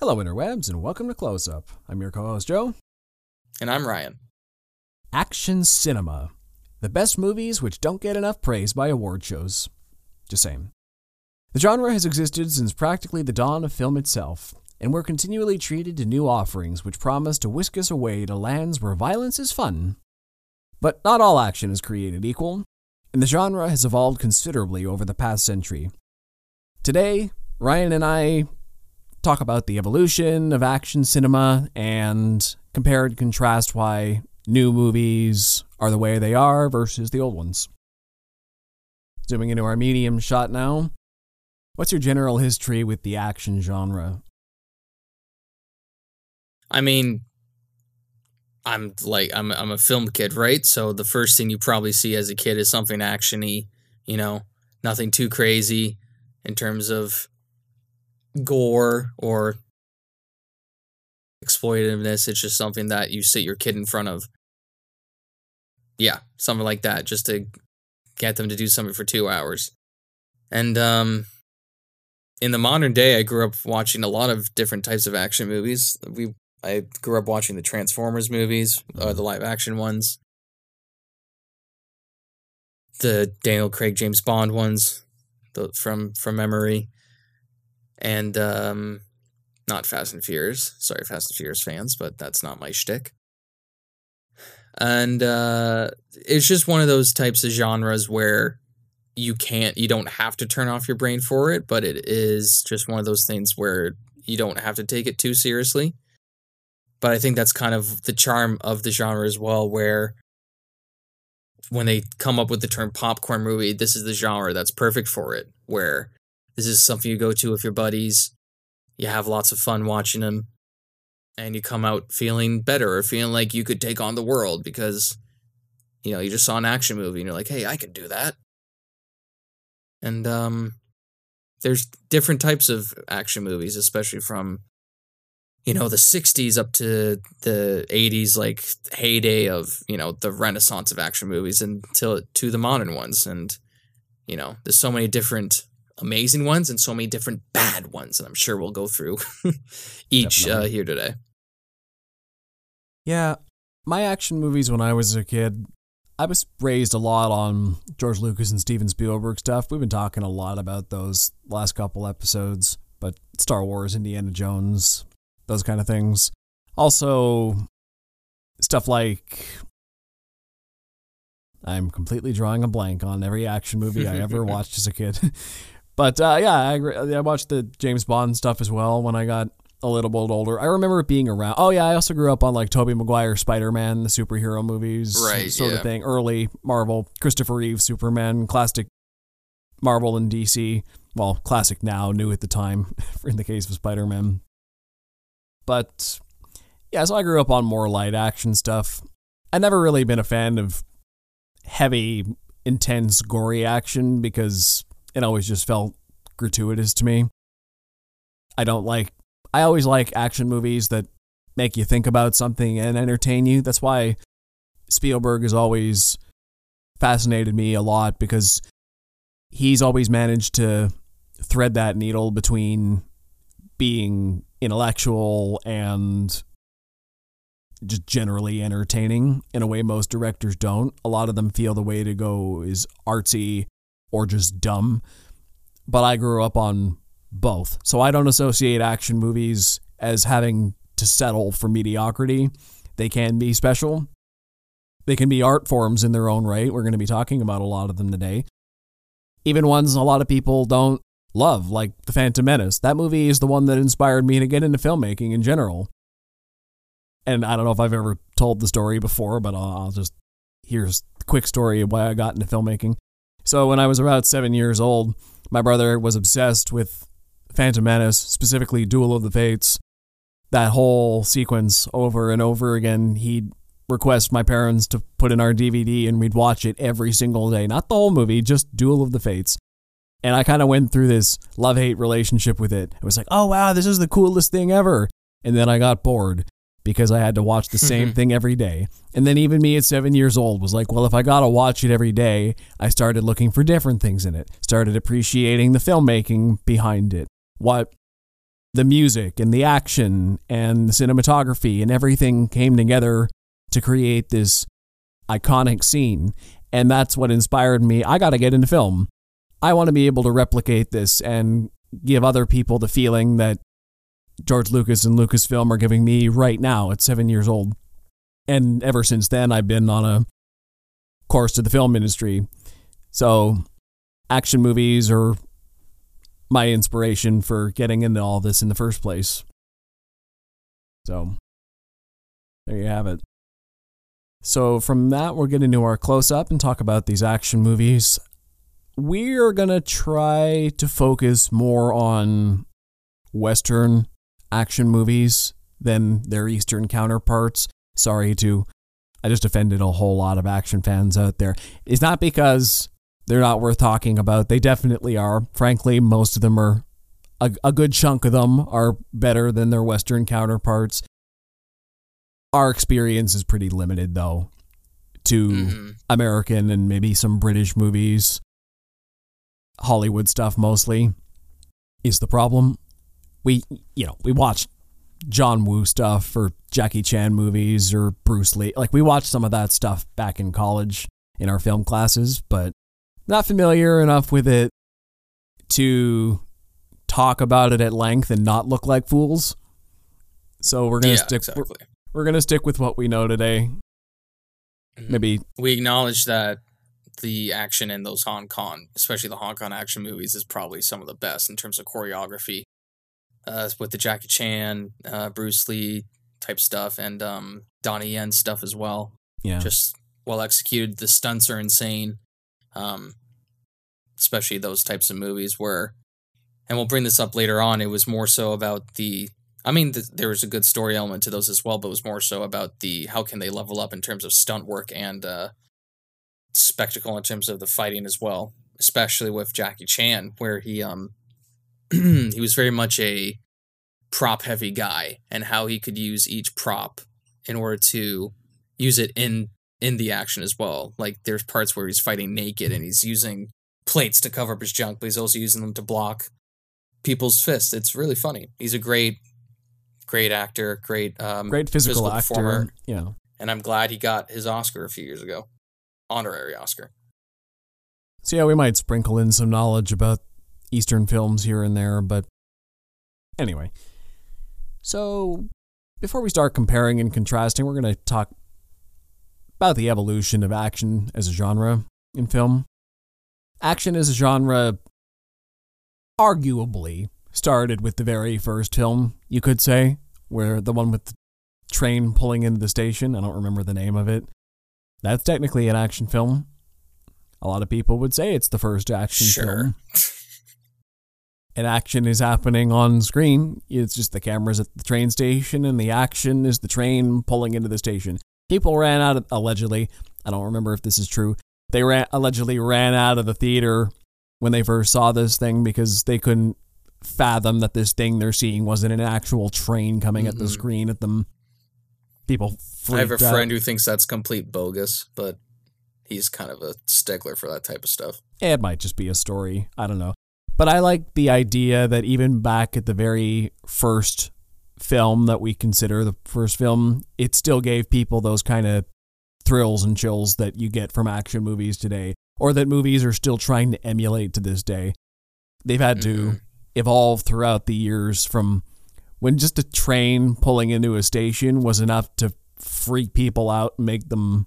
Hello, interwebs, and welcome to Close Up. I'm your co host, Joe. And I'm Ryan. Action cinema. The best movies which don't get enough praise by award shows. Just saying. The genre has existed since practically the dawn of film itself, and we're continually treated to new offerings which promise to whisk us away to lands where violence is fun. But not all action is created equal, and the genre has evolved considerably over the past century. Today, Ryan and I talk about the evolution of action cinema and compare and contrast why new movies are the way they are versus the old ones. Zooming into our medium shot now. What's your general history with the action genre? I mean, I'm like I'm I'm a film kid, right? So the first thing you probably see as a kid is something actiony, you know, nothing too crazy in terms of gore or exploitativeness. It's just something that you sit your kid in front of. Yeah, something like that, just to get them to do something for two hours. And um, in the modern day, I grew up watching a lot of different types of action movies. We I grew up watching the Transformers movies, uh, the live action ones, the Daniel Craig James Bond ones, the, from from memory, and um, not Fast and Furious. Sorry, Fast and Furious fans, but that's not my shtick. And uh, it's just one of those types of genres where you can't, you don't have to turn off your brain for it, but it is just one of those things where you don't have to take it too seriously. But I think that's kind of the charm of the genre as well, where when they come up with the term popcorn movie, this is the genre that's perfect for it, where this is something you go to with your buddies. You have lots of fun watching them, and you come out feeling better or feeling like you could take on the world because, you know, you just saw an action movie and you're like, hey, I can do that. And um, there's different types of action movies, especially from, you know, the 60s up to the 80s, like heyday of, you know, the renaissance of action movies until to the modern ones. And, you know, there's so many different amazing ones and so many different bad ones. And I'm sure we'll go through each uh, here today. Yeah, my action movies when I was a kid, I was raised a lot on George Lucas and Steven Spielberg stuff. We've been talking a lot about those last couple episodes, but Star Wars, Indiana Jones, those kind of things. Also, stuff like I'm completely drawing a blank on every action movie I ever watched as a kid. but uh, yeah, I, I watched the James Bond stuff as well when I got a little bit older. I remember it being around. Oh yeah, I also grew up on like Tobey Maguire Spider Man, the superhero movies, Right, Sort yeah. of thing. Early Marvel, Christopher Reeve Superman, classic Marvel and DC. Well, classic now, new at the time, in the case of Spider Man. But yeah, so I grew up on more light action stuff. I never really been a fan of heavy, intense, gory action because it always just felt gratuitous to me. I don't like I always like action movies that make you think about something and entertain you. That's why Spielberg has always fascinated me a lot because he's always managed to thread that needle between being intellectual and just generally entertaining in a way most directors don't. A lot of them feel the way to go is artsy or just dumb. But I grew up on both. So I don't associate action movies as having to settle for mediocrity. They can be special. They can be art forms in their own right. We're going to be talking about a lot of them today. Even ones a lot of people don't love, like The Phantom Menace. That movie is the one that inspired me to get into filmmaking in general. And I don't know if I've ever told the story before, but I'll just here's a quick story of why I got into filmmaking. So when I was about seven years old, my brother was obsessed with Phantom Menace, specifically Duel of the Fates. That whole sequence over and over again. He'd request my parents to put in our DVD and we'd watch it every single day. Not the whole movie, just Duel of the Fates. And I kind of went through this love hate relationship with it. It was like, oh, wow, this is the coolest thing ever. And then I got bored because I had to watch the mm-hmm. same thing every day. And then even me at seven years old was like, well, if I got to watch it every day, I started looking for different things in it, started appreciating the filmmaking behind it. What the music and the action and the cinematography and everything came together to create this iconic scene. And that's what inspired me. I got to get into film. I want to be able to replicate this and give other people the feeling that George Lucas and Lucasfilm are giving me right now at seven years old. And ever since then, I've been on a course to the film industry. So, action movies are my inspiration for getting into all this in the first place. So, there you have it. So, from that, we'll get into our close up and talk about these action movies. We're going to try to focus more on Western action movies than their Eastern counterparts. Sorry to, I just offended a whole lot of action fans out there. It's not because they're not worth talking about. They definitely are. Frankly, most of them are, a, a good chunk of them are better than their Western counterparts. Our experience is pretty limited, though, to Mm-hmm. American and maybe some British movies. Hollywood stuff mostly is the problem. We, you know, we watch John Woo stuff or Jackie Chan movies or Bruce Lee. Like we watched some of that stuff back in college in our film classes, but not familiar enough with it to talk about it at length and not look like fools. So we're gonna yeah, stick. We're, we're gonna stick with what we know today. Mhm. Maybe we acknowledge that the action in those Hong Kong, especially the Hong Kong action movies, is probably some of the best in terms of choreography. Uh, with the Jackie Chan, uh, Bruce Lee type stuff, and um, Donnie Yen stuff as well. yeah. Just well executed. The stunts are insane, um, especially those types of movies where, and we'll bring this up later on. It was more so about the. I mean, th- there was a good story element to those as well, but it was more so about the how can they level up in terms of stunt work and uh, spectacle in terms of the fighting as well, especially with Jackie Chan, where he um he was very much a prop heavy guy and how he could use each prop in order to use it in in the action as well. Like there's parts where he's fighting naked and he's using plates to cover up his junk, but he's also using them to block people's fists. It's really funny. He's a great great actor, great um Great physical, physical actor. performer. Yeah. and I'm glad he got his Oscar a few years ago. Honorary Oscar. So yeah, we might sprinkle in some knowledge about Eastern films here and there, but anyway. So before we start comparing and contrasting, we're going to talk about the evolution of action as a genre in film. Action as a genre arguably started with the very first film, you could say, where the one with the train pulling into the station, I don't remember the name of it. That's technically an action film. A lot of people would say it's the first action Sure. film. And action is happening on screen. It's just the cameras at the train station, and the action is the train pulling into the station. People ran out of, allegedly. I don't remember if this is true. They ran allegedly ran out of the theater when they first saw this thing because they couldn't fathom that this thing they're seeing wasn't an actual train coming at the screen at them. People I have a out. friend who thinks that's complete bogus, but he's kind of a stickler for that type of stuff. It might just be a story. I don't know. But I like the idea that even back at the very first film that we consider the first film, it still gave people those kind of thrills and chills that you get from action movies today, or that movies are still trying to emulate to this day. They've had to Mhm. evolve throughout the years from when just a train pulling into a station was enough to freak people out and make them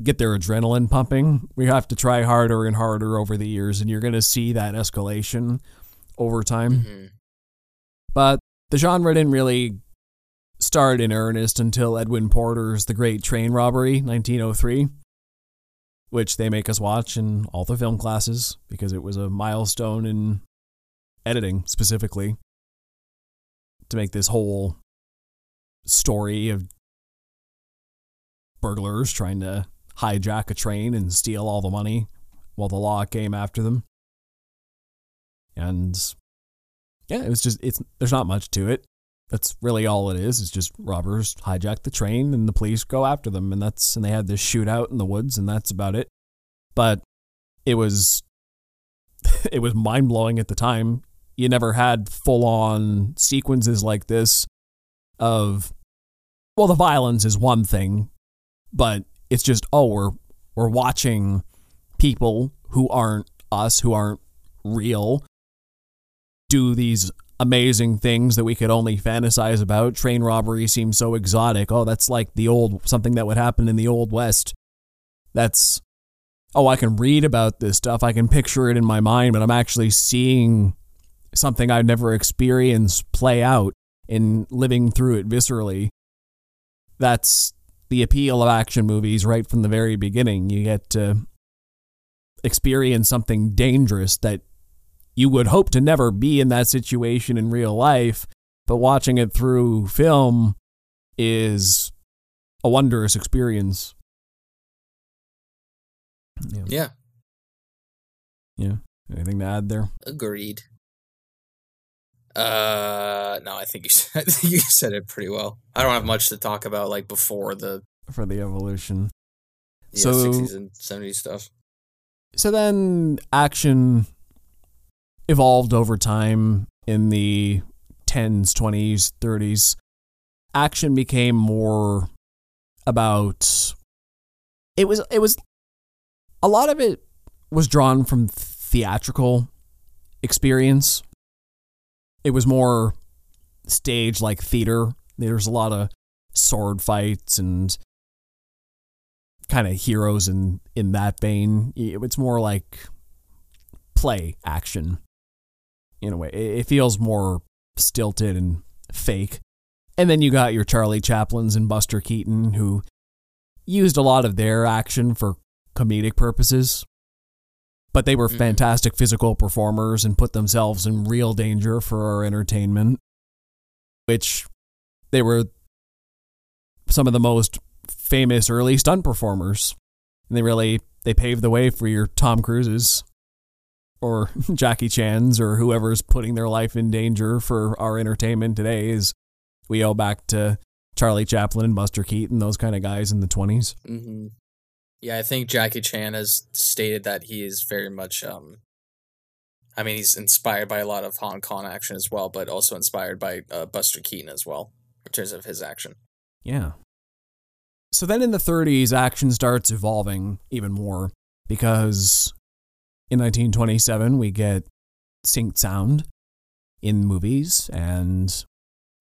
get their adrenaline pumping. We have to try harder and harder over the years, and you're going to see that escalation over time. Mhm. But the genre didn't really start in earnest until Edwin Porter's The Great Train Robbery, 1903, which they make us watch in all the film classes because it was a milestone in editing specifically to make this whole story of burglars trying to hijack a train and steal all the money while the law came after them. And yeah, it was just it's there's not much to it. That's really all it is. It's just robbers hijack the train and the police go after them and that's and they had this shootout in the woods and that's about it. But it was it was mind blowing at the time. you never had full on sequences like this of well the violence is one thing but it's just oh we're we're watching people who aren't us who aren't real do these amazing things that we could only fantasize about. Train robbery seems so exotic. Oh that's like the old something that would happen in the old west. That's oh i can read about this stuff. I can picture it in my mind but i'm actually seeing something I've never experienced play out in living through it viscerally. That's the appeal of action movies right from the very beginning. You get to experience something dangerous that you would hope to never be in that situation in real life, but watching it through film is a wondrous experience. Yeah. Yeah. Yeah. Anything to add there? Agreed. Uh, no, I think you said, you said it pretty well. I don't have much to talk about like before the for the evolution. Yeah, so 60s and 70s stuff. So then action evolved over time in the 10s, 20s, 30s. Action became more about it was it was a lot of it was drawn from theatrical experience it was more stage like theater. There's a lot of sword fights and kind of heroes in in that vein. It's more like play action in a way. It feels more stilted and fake. And then you got your Charlie Chaplins and Buster Keaton who used a lot of their action for comedic purposes but they were mm-hmm. fantastic physical performers and put themselves in real danger for our entertainment, which they were some of the most famous early stunt performers. And they really they paved the way for your Tom Cruises or Jackie Chan's or whoever's putting their life in danger for our entertainment today is we owe back to Charlie Chaplin and Buster Keaton, those kind of guys in the 20s. Mm-hmm. Yeah, I think Jackie Chan has stated that he is very much um I mean, he's inspired by a lot of Hong Kong action as well, but also inspired by uh, Buster Keaton as well in terms of his action. Yeah. So then in the 30s, action starts evolving even more because in 1927 we get synced sound in movies, and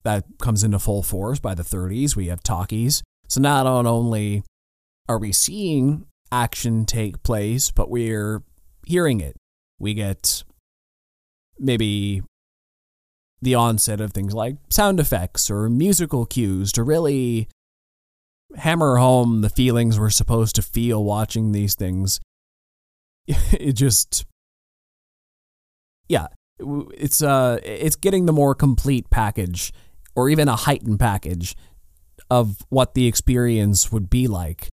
that comes into full force by the 30s. We have talkies. So not only are we seeing action take place, but we're hearing it. We get maybe the onset of things like sound effects or musical cues to really hammer home the feelings we're supposed to feel watching these things. It just yeah, it's uh it's getting the more complete package or even a heightened package of what the experience would be like.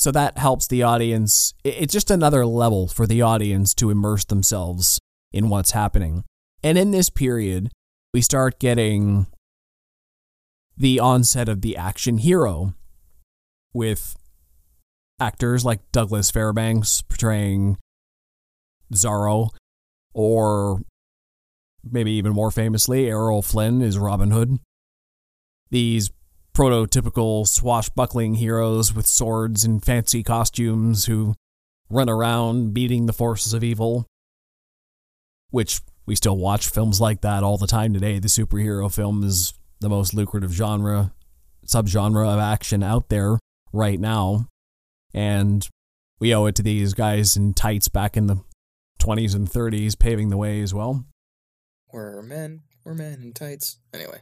So that helps the audience. It's just another level for the audience to immerse themselves in what's happening. And in this period, we start getting the onset of the action hero with actors like Douglas Fairbanks portraying Zorro, or maybe even more famously, Errol Flynn is Robin Hood. These prototypical swashbuckling heroes with swords and fancy costumes who run around beating the forces of evil, which we still watch films like that all the time today. The superhero film is the most lucrative genre, subgenre of action out there right now. And we owe it to these guys in tights back in the 20s and 30s paving the way as well. We're men. We're men in tights. Anyway.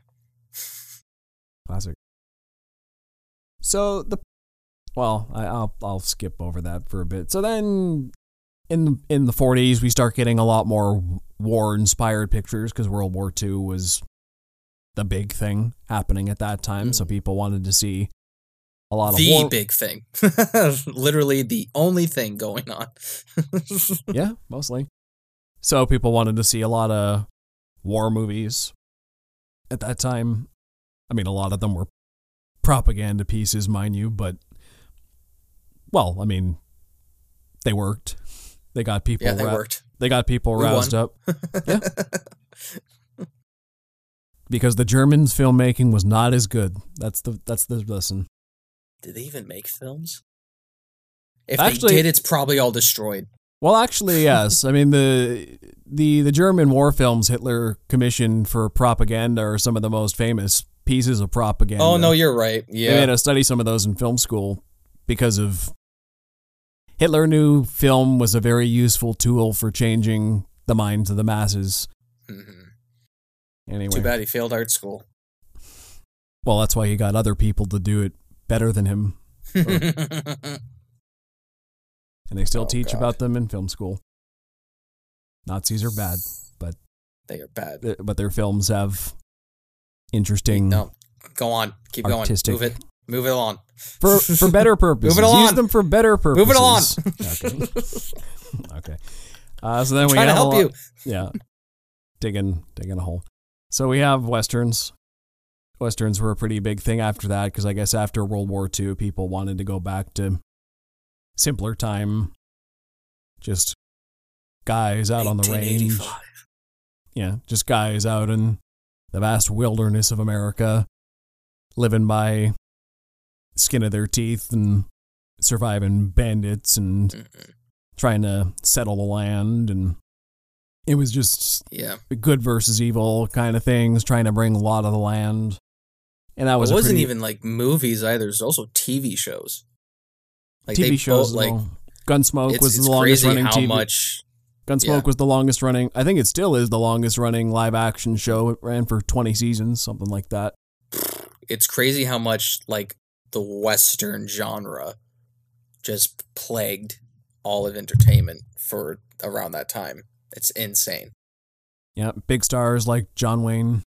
Classic. So the well, I, will I'll skip over that for a bit. So then in in the 40s we start getting a lot more war inspired pictures because World War II was the big thing happening at that time. Mm. So people wanted to see a lot the of the big thing, literally the only thing going on. yeah, mostly. So people wanted to see a lot of war movies at that time. I mean, a lot of them were propaganda pieces, mind you, but well, I mean, they worked. They got people. Yeah, they ra- worked. They got people we roused won. up. yeah. because the Germans' filmmaking was not as good. That's the that's the lesson. Did they even make films? If Actually- they did, it's probably all destroyed. Well, actually, yes. I mean the the the German war films Hitler commissioned for propaganda are some of the most famous pieces of propaganda. Oh no, you're right. Yeah. made us study some of those in film school because of Hitler knew film was a very useful tool for changing the minds of the masses. Mhm. Anyway, Too bad he failed art school. well, that's why he got other people to do it better than him, and they still Oh, teach God. about them in film school. Nazis are bad, but they are bad. but their films have interesting No, go on. Keep Artistic. going. Move it. Move it along. for for better purposes. Move it along. Use them for better purposes. Move it along. Okay. okay. Uh, so then we trying to help lot- you. Yeah. Digging digging a hole. So we have westerns. Westerns were a pretty big thing after that because I guess after World War II, people wanted to go back to simpler time. Just guys out on the range. Yeah, just guys out in the vast wilderness of America, living by skin of their teeth and surviving bandits and trying to settle the land. And it was just Yeah. good versus evil kind of things, trying to bring a lot of the land. And that was it wasn't pretty- even like movies either. There's also TV shows. Like TV shows. both, like Gunsmoke it's, was it's the longest crazy running how TV. much. Gunsmoke yeah. was the longest running. I think it still is the longest running live action show. It ran for 20 seasons, something like that. It's crazy how much like the Western genre just plagued all of entertainment for around that time. It's insane. Yeah, big stars like John Wayne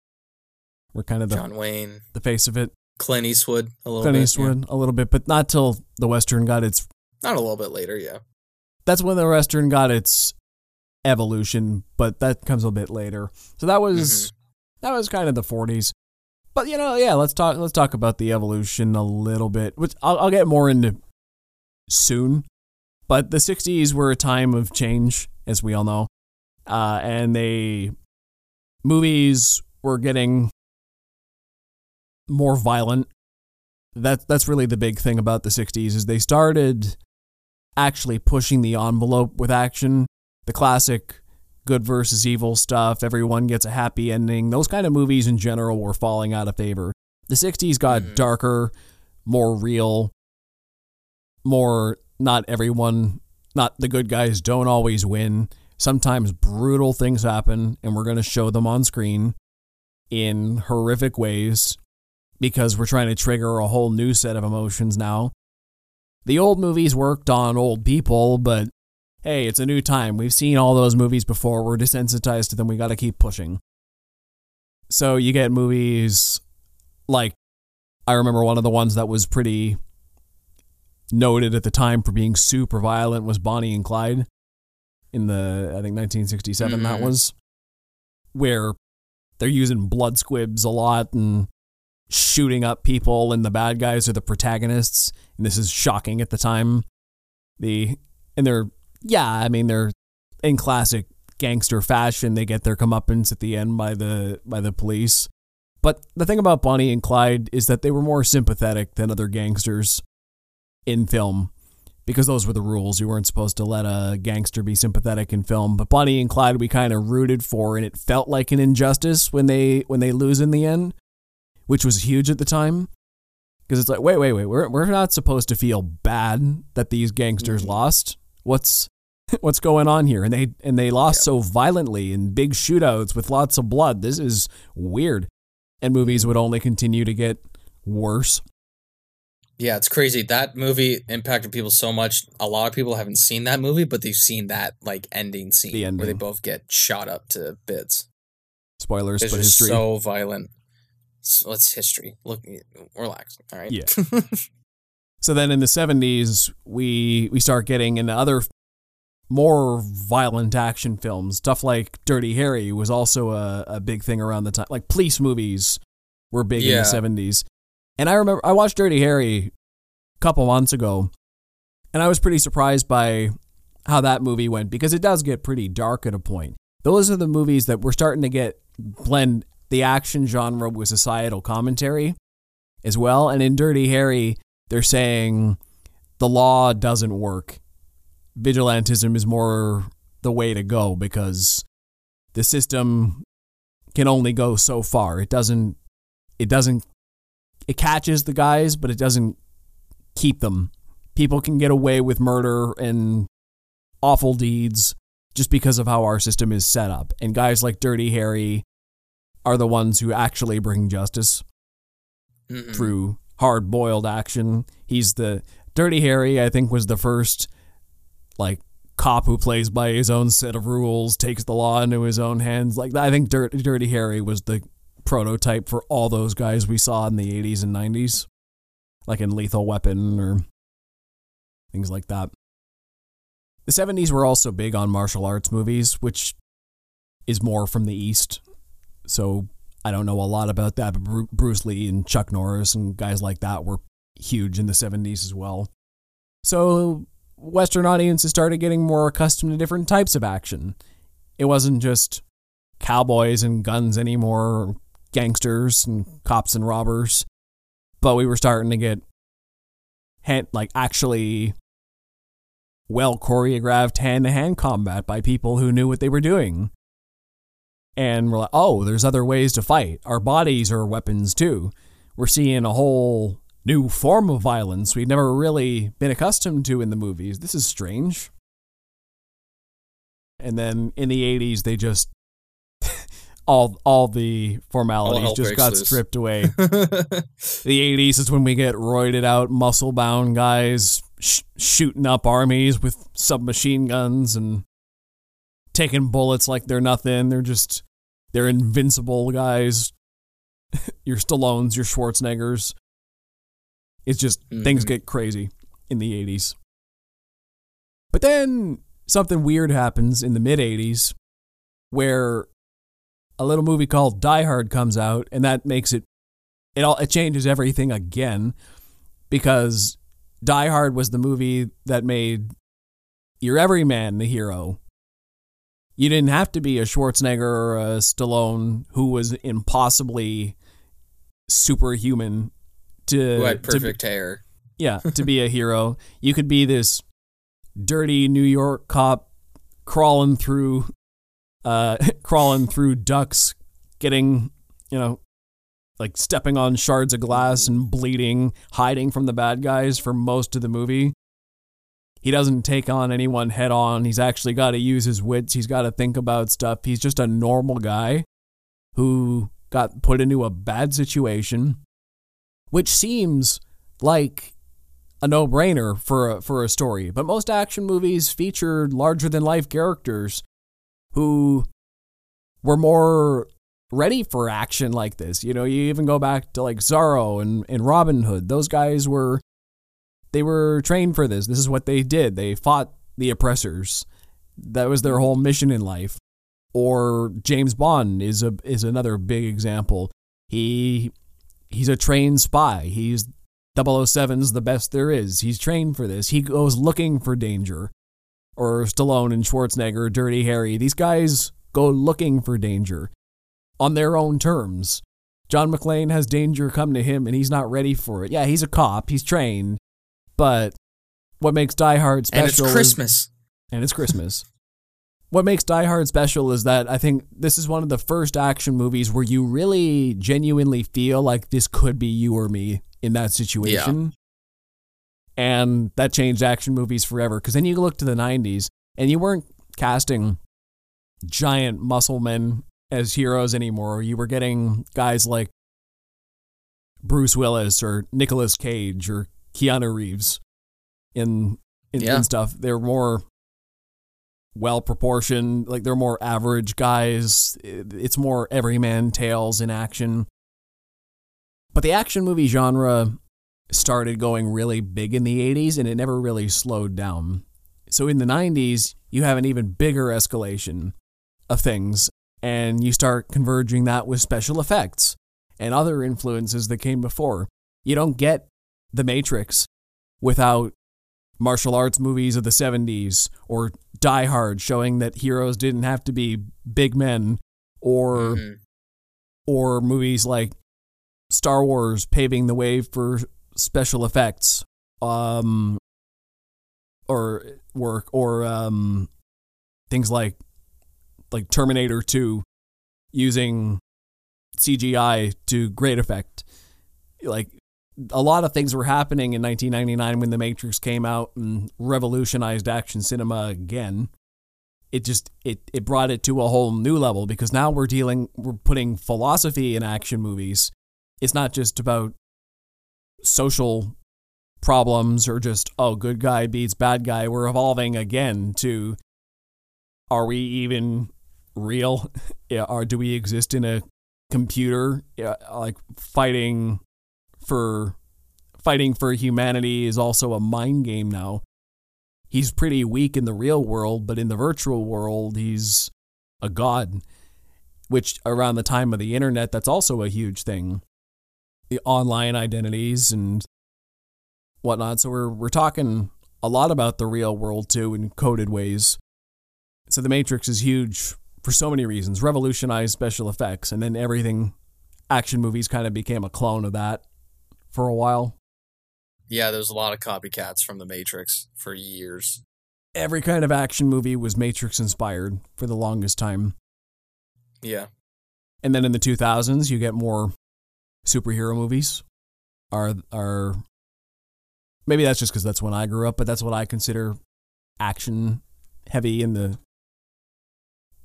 were kind of the, John Wayne, the face of it. Clint Eastwood, a little Clint bit. yeah. Eastwood a little bit, but not till the Western got its. Not a little bit later, yeah. That's when the Western got its evolution, but that comes a bit later. So that was Mm-hmm. that was kind of the 40s. But you know, yeah, let's talk let's talk about the evolution a little bit, which I'll, I'll get more into soon. But the 60s were a time of change, as we all know, uh, and they movies were getting more violent. That that's really the big thing about the 60s is they started actually pushing the envelope with action. The classic good versus evil stuff, everyone gets a happy ending. Those kind of movies in general were falling out of favor. The 60s got Mhm. darker, more real, more not everyone, not the good guys don't always win. Sometimes brutal things happen, and we're going to show them on screen in horrific ways because we're trying to trigger a whole new set of emotions now. The old movies worked on old people, but hey, it's a new time. We've seen all those movies before. We're desensitized to them. We got to keep pushing. So you get movies like I remember one of the ones that was pretty noted at the time for being super violent was Bonnie and Clyde in the I think 1967 that Mhm. was where they're using blood squibs a lot and shooting up people and the bad guys are the protagonists and this is shocking at the time the and they're yeah i mean they're in classic gangster fashion. They get their comeuppance at the end by the by the police. But the thing about bonnie and clyde is that they were more sympathetic than other gangsters in film because those were the rules. You weren't supposed to let a gangster be sympathetic in film. But bonnie and clyde we kind of rooted for and it felt like an injustice when they when they lose in the end which was huge at the time. Because it's like wait wait wait. We're we're not supposed to feel bad that these gangsters Mhm. lost what's what's going on here and they and they lost Yeah. so violently in big shootouts with lots of blood this is weird and movies would only continue to get worse Yeah, it's crazy. That movie impacted people so much. A lot of people haven't seen that movie, but they've seen that like ending scene The where they both get shot up to bits. spoilers It's but history so violent. So it's history. Look, relax. All right. Yeah. So then in the 70s, we we start getting into other more violent action films. Stuff like Dirty Harry was also a, a big thing around the time. Like police movies were big Yeah. in the 70s. And I remember I watched Dirty Harry a couple months ago, and I was pretty surprised by how that movie went because it does get pretty dark at a point. those are the movies that we're starting to get blend the action genre with societal commentary as well. And in Dirty Harry, they're saying the law doesn't work. Vigilantism is more the way to go because the system can only go so far. It doesn't it doesn't it catches the guys, but it doesn't keep them. People can get away with murder and awful deeds just because of how our system is set up. And guys like Dirty Harry are the ones who actually bring justice Mm-mm. through hard boiled action. He's the Dirty Harry, I think, was the first like cop who plays by his own set of rules, takes the law into his own hands. Like I think Dirty, Dirty Harry was the prototype for all those guys we saw in the 80s and 90s, like in Lethal Weapon or things like that. The 70s were also big on martial arts movies, which is more from the East. So I don't know a lot about that, but Bruce Lee and Chuck Norris and guys like that were huge in the 70s as well. So Western audiences started getting more accustomed to different types of action. It wasn't just cowboys and guns anymore, or gangsters and cops and robbers, but we were starting to get like actually well choreographed hand to hand combat by people who knew what they were doing. And we're like, oh, there's other ways to fight. Our bodies are weapons too. We're seeing a whole new form of violence we've never really been accustomed to in the movies. This is strange. And then in the 80s, they just all all the formalities hell just got loose. stripped away. the 80s is when we get roided out, muscle bound guys sh- shooting up armies with submachine guns and taking bullets like they're nothing. They're just, they're invincible guys. your Stallones, your Schwarzeneggers. It's just, things Mhm. get crazy in the 80s. But then something weird happens in the mid 80s where a little movie called Die Hard comes out, and that makes it it all it changes everything again because Die Hard was the movie that made your everyman the hero. You didn't have to be a Schwarzenegger or a Stallone who was impossibly superhuman to, Who had to be- perfect hair. yeah, to be a hero. You could be this dirty New York cop crawling through uh crawling through ducks, getting, you know, like stepping on shards of glass and bleeding, hiding from the bad guys for most of the movie. He doesn't take on anyone head on. He's actually got to use his wits. He's got to think about stuff. He's just a normal guy who got put into a bad situation, which seems like a no-brainer for a, for a story. But most action movies feature larger-than-life characters who were more ready for action like this. You know, you even go back to like Zorro and, and Robin Hood. Those guys were they were trained for this. This is what they did. They fought the oppressors. That was their whole mission in life. Or James Bond is a is another big example. He he's a trained spy. He's 007's the best there is. He's trained for this. He goes looking for danger. Or Stallone and Schwarzenegger, Dirty Harry. These guys go looking for danger on their own terms. John McClane has danger come to him and he's not ready for it. Yeah, he's a cop, he's trained, but what makes Die Hard special And it's is- Christmas. and it's Christmas. what makes Die Hard special is that I think this is one of the first action movies where you really genuinely feel like this could be you or me in that situation. Yeah. And that changed action movies forever. Because then you look to the 90s and you weren't casting giant muscle men as heroes anymore. You were getting guys like Bruce Willis or Nicolas Cage or Keanu Reeves in in, Yeah. in stuff. They're more well proportioned, like they're more average guys. It's more everyman tales in action. But the action movie genre started going really big in the 80s and it never really slowed down. So in the 90s, you have an even bigger escalation of things and you start converging that with special effects and other influences that came before. You don't get The Matrix without martial arts movies of the 70s or Die Hard showing that heroes didn't have to be big men or Mhm. or movies like Star Wars paving the way for special effects um or work or um things like like Terminator 2 using CGI to great effect like a lot of things were happening in 1999 when The Matrix came out and revolutionized action cinema again. It just it it brought it to a whole new level because now we're dealing we're putting philosophy in action movies. It's not just about social problems or just oh good guy beats bad guy. We're evolving again to are we even real? Or do we exist in a computer like fighting for fighting for humanity is also a mind game now. He's pretty weak in the real world, but in the virtual world, he's a god. Which around the time of the internet, that's also a huge thing. The online identities and whatnot. So we're we're talking a lot about the real world too in coded ways. So the Matrix is huge for so many reasons. Revolutionized special effects, and then everything action movies kind of became a clone of that for a while. Yeah, there was a lot of copycats from The Matrix for years. Every kind of action movie was Matrix inspired for the longest time. Yeah. And then in the 2000s, you get more superhero movies. Are are maybe that's just because that's when I grew up, but that's what I consider action heavy in the.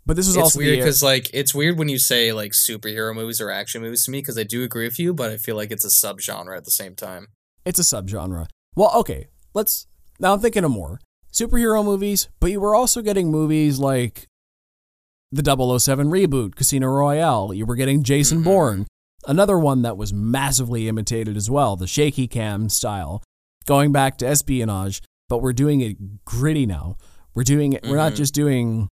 But this is also weird because like it's weird when you say like superhero movies or action movies to me because I do agree with you, but I feel like it's a subgenre at the same time. it's a subgenre. Well, okay, let's now I'm thinking of more superhero movies, but you were also getting movies like the 007 reboot, Casino Royale. You were getting Jason Mhm. Bourne, another one that was massively imitated as well, the shaky cam style, going back to espionage, but we're doing it gritty now. We're doing it. We're not Mhm. just doing.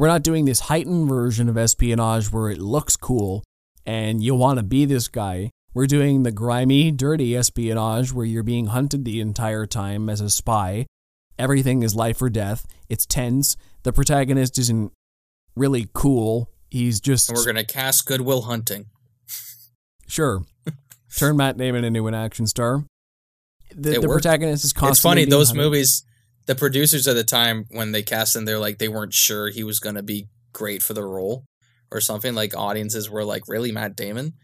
We're not doing this heightened version of espionage where it looks cool and you want to be this guy. We're doing the grimy, dirty espionage where you're being hunted the entire time as a spy. Everything is life or death. It's tense. The protagonist isn't really cool. He's just And we're gonna cast Good Will Hunting. sure. Turn Matt Damon into an action star. The, the protagonist is constantly It's funny those hunted. movies. The producers at the time when they cast him, they're like they weren't sure he was gonna be great for the role or something. Like audiences were like, "Really, Matt Damon?"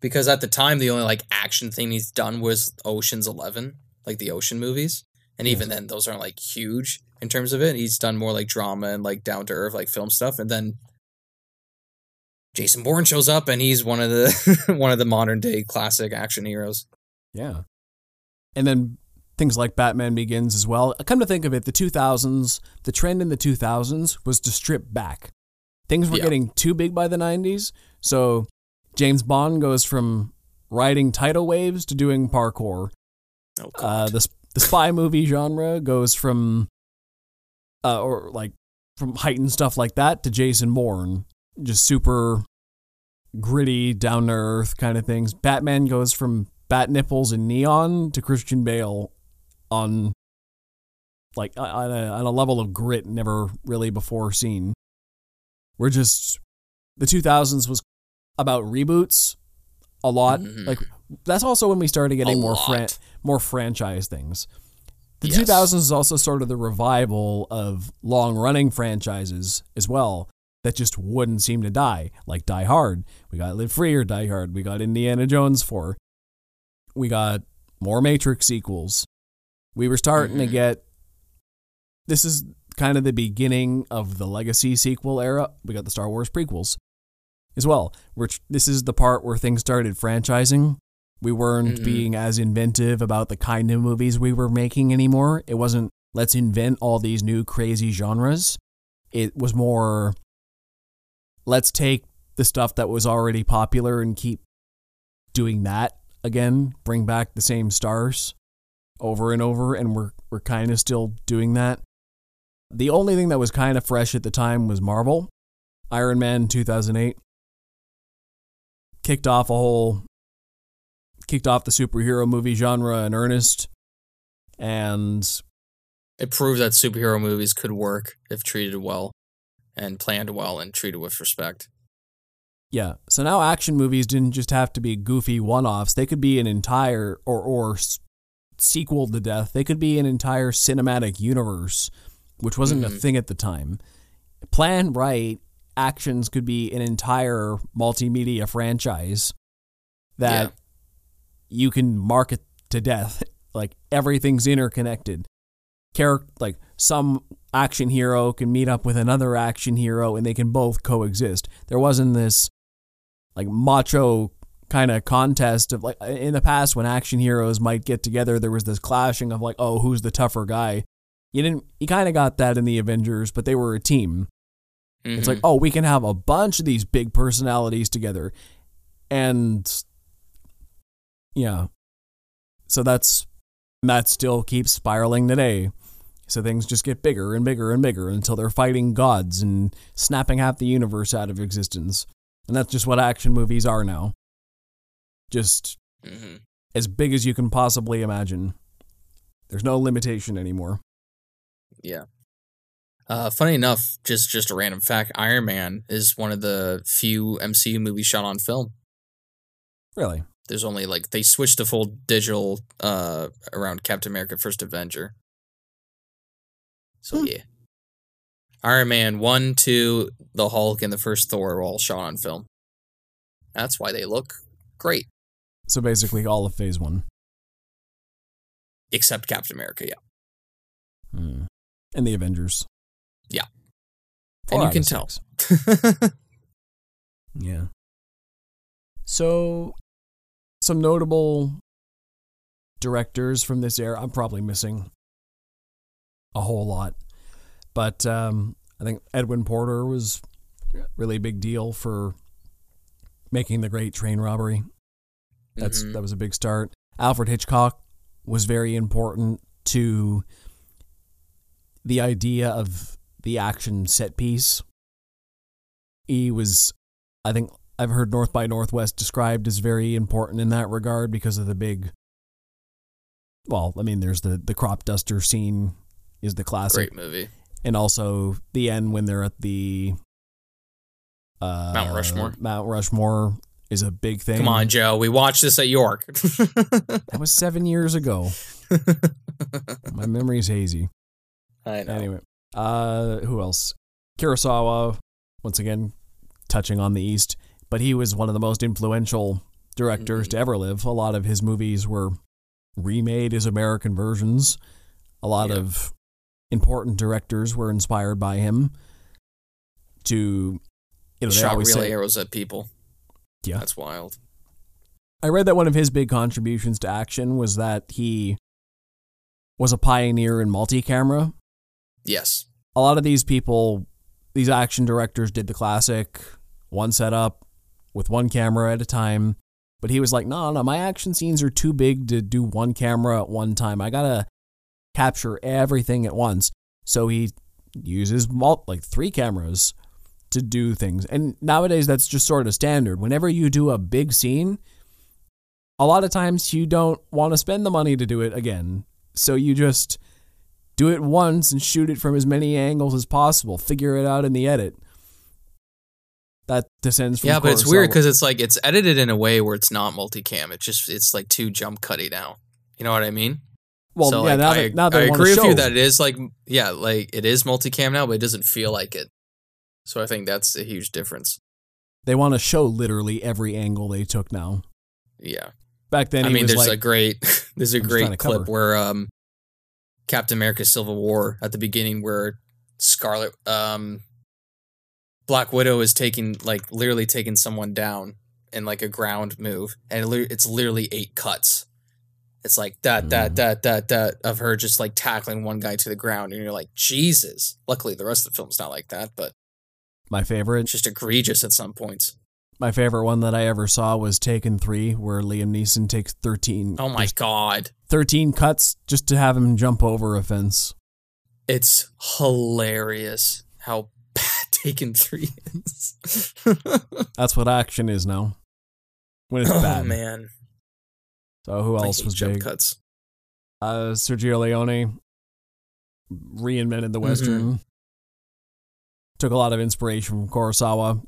Because at the time, the only like action thing he's done was Ocean's Eleven, like the Ocean movies, and even then, those aren't like huge in terms of it. He's done more like drama and like down to earth like film stuff, and then Jason Bourne shows up, and he's one of the one of the modern day classic action heroes. Yeah. And then things like Batman Begins as well. Come to think of it, the 2000s, the trend in the 2000s was to strip back. Things were Yeah. getting too big by the 90s. So James Bond goes from riding tidal waves to doing parkour. Oh Uh, the, the spy movie genre goes from, uh, or like from heightened stuff like that to Jason Bourne. Just super gritty, down to earth kind of things. Batman goes from bat nipples and neon to Christian Bale on like on a, on a level of grit never really before seen. We're just the 2000s was about reboots a lot. Mhm. Like that's also when we started getting A more fran- more franchise things. The Yes. 2000s is also sort of the revival of long running franchises as well that just wouldn't seem to die, like Die Hard. We got Live Free or Die Hard. We got Indiana Jones 4. We got more Matrix sequels. We were starting to Mhm. get. This is kind of the beginning of the legacy sequel era. We got the Star Wars prequels as well. Which this is the part where things started franchising. We weren't Mhm. being as inventive about the kind of movies we were making anymore. It wasn't let's invent all these new crazy genres. It was more let's take the stuff that was already popular and keep doing that again, bring back the same stars over and over and we're we're kind of still doing that. The only thing that was kind of fresh at the time was Marvel. Iron Man 2008 kicked off a whole kicked off the superhero movie genre in earnest and It proved that superhero movies could work if treated well and planned well and treated with respect. Yeah. So now action movies didn't just have to be goofy one-offs. They could be an entire or or sequel to death. They could be an entire cinematic universe, which wasn't a Mhm. thing at the time. Plan right, actions could be an entire multimedia franchise that Yeah. you can market to death. Like everything's interconnected. Char- like some action hero can meet up with another action hero and they can both coexist. There wasn't this like macho kind of contest of like in the past when action heroes might get together there was this clashing of like oh who's the tougher guy. You didn't you kind of got that in the Avengers but they were a team. It's like, Mhm. oh, we can have a bunch of these big personalities together. And yeah. So that's that still keeps spiraling today. So things just get bigger and bigger and bigger until they're fighting gods and snapping half the universe out of existence. And that's just what action movies are now. Just Mhm. as big as you can possibly imagine. There's no limitation anymore. Yeah. Uh, funny enough, just just a random fact: Iron Man is one of the few MCU movies shot on film. Really. There's only like they switched to full digital uh, around Captain America: First Avenger. So Hmm. yeah, Iron Man one, two, the Hulk, and the first Thor were all shot on film. That's why they look great, So basically all of phase 1. except Captain America. Yeah, Hmm. And the Avengers. Yeah. Four and you can tell. Yeah. So, some notable directors from this era. I'm probably missing a whole lot, but um, I think Edwin Porter was really a really big deal for making the Great Train Robbery. That's Mhm. that was a big start. Alfred Hitchcock was very important to the idea of the action set piece. He was, I think, I've heard North by Northwest described as very important in that regard because of the big. Well, I mean, there's the the crop duster scene is the classic, great movie. and also the end when they're at the uh, Mount Rushmore. Mount Rushmore is a big thing. Come on, Joe. We watched this at York. that was seven years ago. My memory's hazy. I know. Anyway, uh, who else? Kurosawa, once again, touching on the East, but he was one of the most influential directors Mhm. to ever live. A lot of his movies were remade as American versions. A lot Yeah. of important directors were inspired by him to, you know, they Shot always real say, arrows at people. Yeah. That's wild. I read that one of his big contributions to action was that he was a pioneer in multi-camera. Yes. a lot of these people, these action directors did the classic one setup with one camera at a time. But he was like, no, no, my action scenes are too big to do one camera at one time. I gotta capture everything at once. So he uses mul- like three cameras to do things. And nowadays, that's just sort of standard. Whenever you do a big scene, a lot of times you don't want to spend the money to do it again. So you just do it once and shoot it from as many angles as possible. Figure it out in the edit. That descends from Yeah, but it's weird because it's like it's edited in a way where it's not multicam. It's just it's like too jump cutty now. You know what I mean? well, so yeah, like, now I, that now I agree with you that it is like yeah, like it is multicam now, but it doesn't feel like it. So I think that's a huge difference. they want to show literally every angle they took now. Yeah. Back then, I mean, was there's like, a great there's a I'm just trying to great clip cover. where um Captain America Civil War at the beginning where Scarlet um Black Widow is taking like literally taking someone down in like a ground move and it's literally eight cuts. It's like that that Mhm. that that that of her just like tackling one guy to the ground and you're like Jesus. Luckily the rest of the film's not like that, but my favorite. it's just egregious at some points. My favorite one that I ever saw was Taken Three, where Liam Neeson takes thirteen. Oh my god. 13 cuts just to have him jump over a fence. It's hilarious how bad Taken 3 is. That's what action is now. When it's oh bad. man. So who else was jump big? cuts. Uh, Sergio Leone, reinvented the western. Took a lot of inspiration from Kurosawa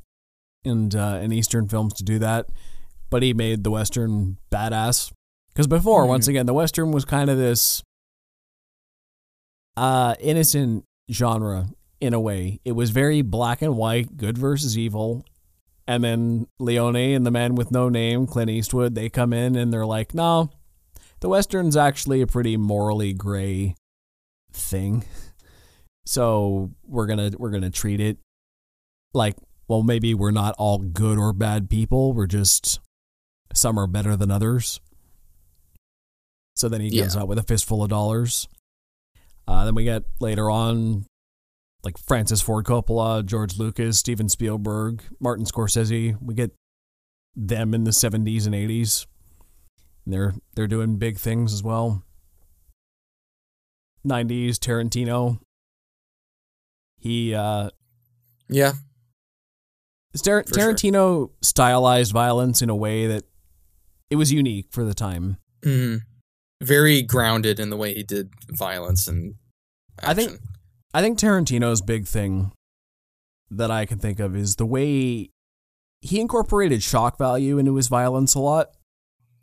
and uh, and Eastern films to do that, but he made the western badass. Because before, Mhm. once again, the western was kind of this uh, innocent genre in a way. It was very black and white, good versus evil. And then Leone and the man with no name, Clint Eastwood, they come in and they're like, no, the Western's actually a pretty morally gray thing. So we're gonna we're gonna treat it like, well, maybe we're not all good or bad people. We're just some are better than others. So then he comes Yeah. out with a fistful of dollars. Uh, then we get later on like Francis Ford Coppola, George Lucas, Steven Spielberg, Martin Scorsese. We get them in the 70s and 80s. And they're they're doing big things as well. 90s Tarantino. He uh Yeah. Tar- For sure. Tarantino stylized violence in a way that it was unique for the time. hmm Very grounded in the way he did violence and action. I think- I think Tarantino's big thing that I can think of is the way he incorporated shock value into his violence a lot.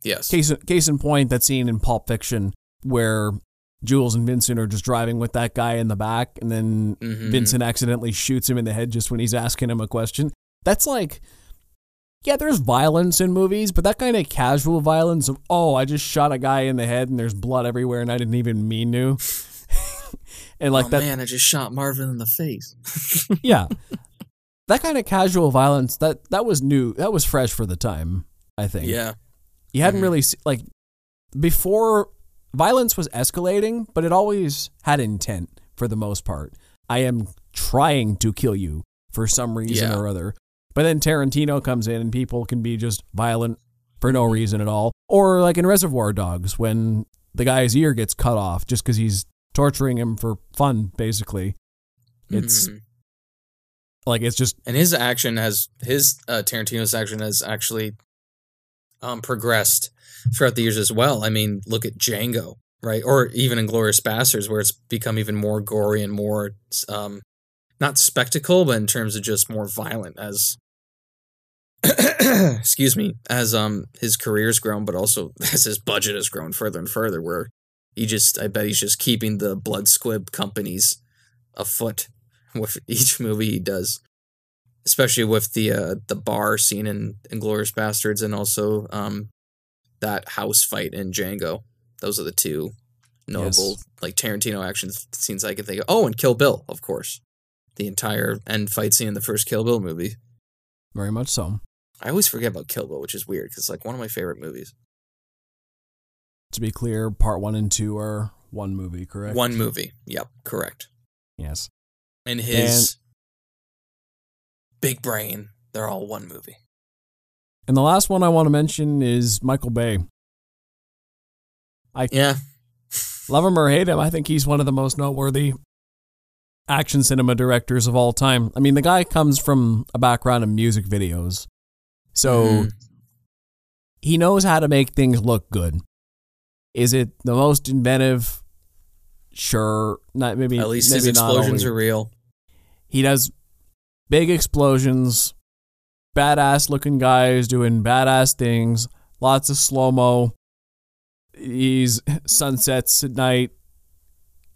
yes. Case case in point, that scene in Pulp Fiction where Jules and Vincent are just driving with that guy in the back, and then Mhm. Vincent accidentally shoots him in the head just when he's asking him a question. That's like, yeah, there's violence in movies, but that kind of casual violence of, oh, I just shot a guy in the head and there's blood everywhere and I didn't even mean to. and like oh that, man, I just shot Marvin in the face. yeah, that kind of casual violence that that was new, that was fresh for the time. I think. yeah. You hadn't Mhm. really like before violence was escalating, but it always had intent for the most part. I am trying to kill you for some reason Yeah. or other. But then Tarantino comes in and people can be just violent for no reason at all. Or like in Reservoir Dogs when the guy's ear gets cut off just cuz he's torturing him for fun basically. It's Mhm. like it's just and his action has his uh, Tarantino's action has actually um, progressed throughout the years as well. I mean, look at Django, right? Or even Inglourious Basterds, where it's become even more gory and more um, not spectacle, but in terms of just more violent as excuse me, as um his career's grown, but also as his budget has grown further and further, where he just I bet he's just keeping the blood squib companies afoot with each movie he does especially with the uh, the bar scene in Inglourious Basterds and also um, that house fight in Django. Those are the two notable Yes. like Tarantino action scenes I can think of. Oh, and Kill Bill, of course. The entire end fight scene in the first Kill Bill movie. very much so. I always forget about Kill Bill, which is weird because it's like one of my favorite movies. To be clear, part 1 and 2 are one movie, correct? One movie. Yep, correct. Yes. And his big brain, they're all one movie. And the last one I want to mention is Michael Bay. I yeah. Love him or hate him, I think he's one of the most noteworthy action cinema directors of all time. I mean, the guy comes from a background in music videos. So Mhm. he knows how to make things look good. Is it the most inventive? Sure. Not maybe at least maybe his explosions are real. He does big explosions, badass looking guys doing badass things, lots of slow mo. He's sunsets at night,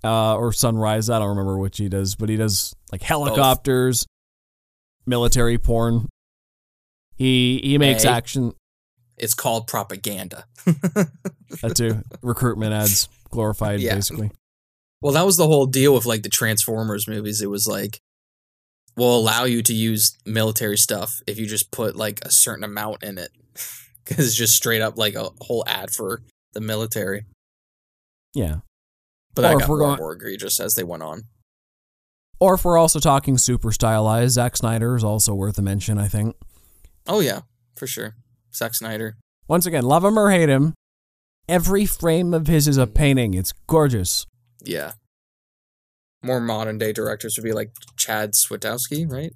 uh, or sunrise. I don't remember which he does, but he does like helicopters, military porn. He he makes Hey. action It's called propaganda. that too. Recruitment ads, glorified Yeah. basically. Well, that was the whole deal with like the Transformers movies. It was like, we'll allow you to use military stuff if you just put like a certain amount in it. Because it's just straight up like a whole ad for the military. Yeah. But Or that got more going- more egregious as they went on. Or if we're also talking super stylized, Zack Snyder is also worth a mention. I think. Oh, yeah, for sure. Zack Snyder. Once again, love him or hate him, every frame of his is a painting. It's gorgeous. Yeah. More modern day directors would be like Chad Switowski, right?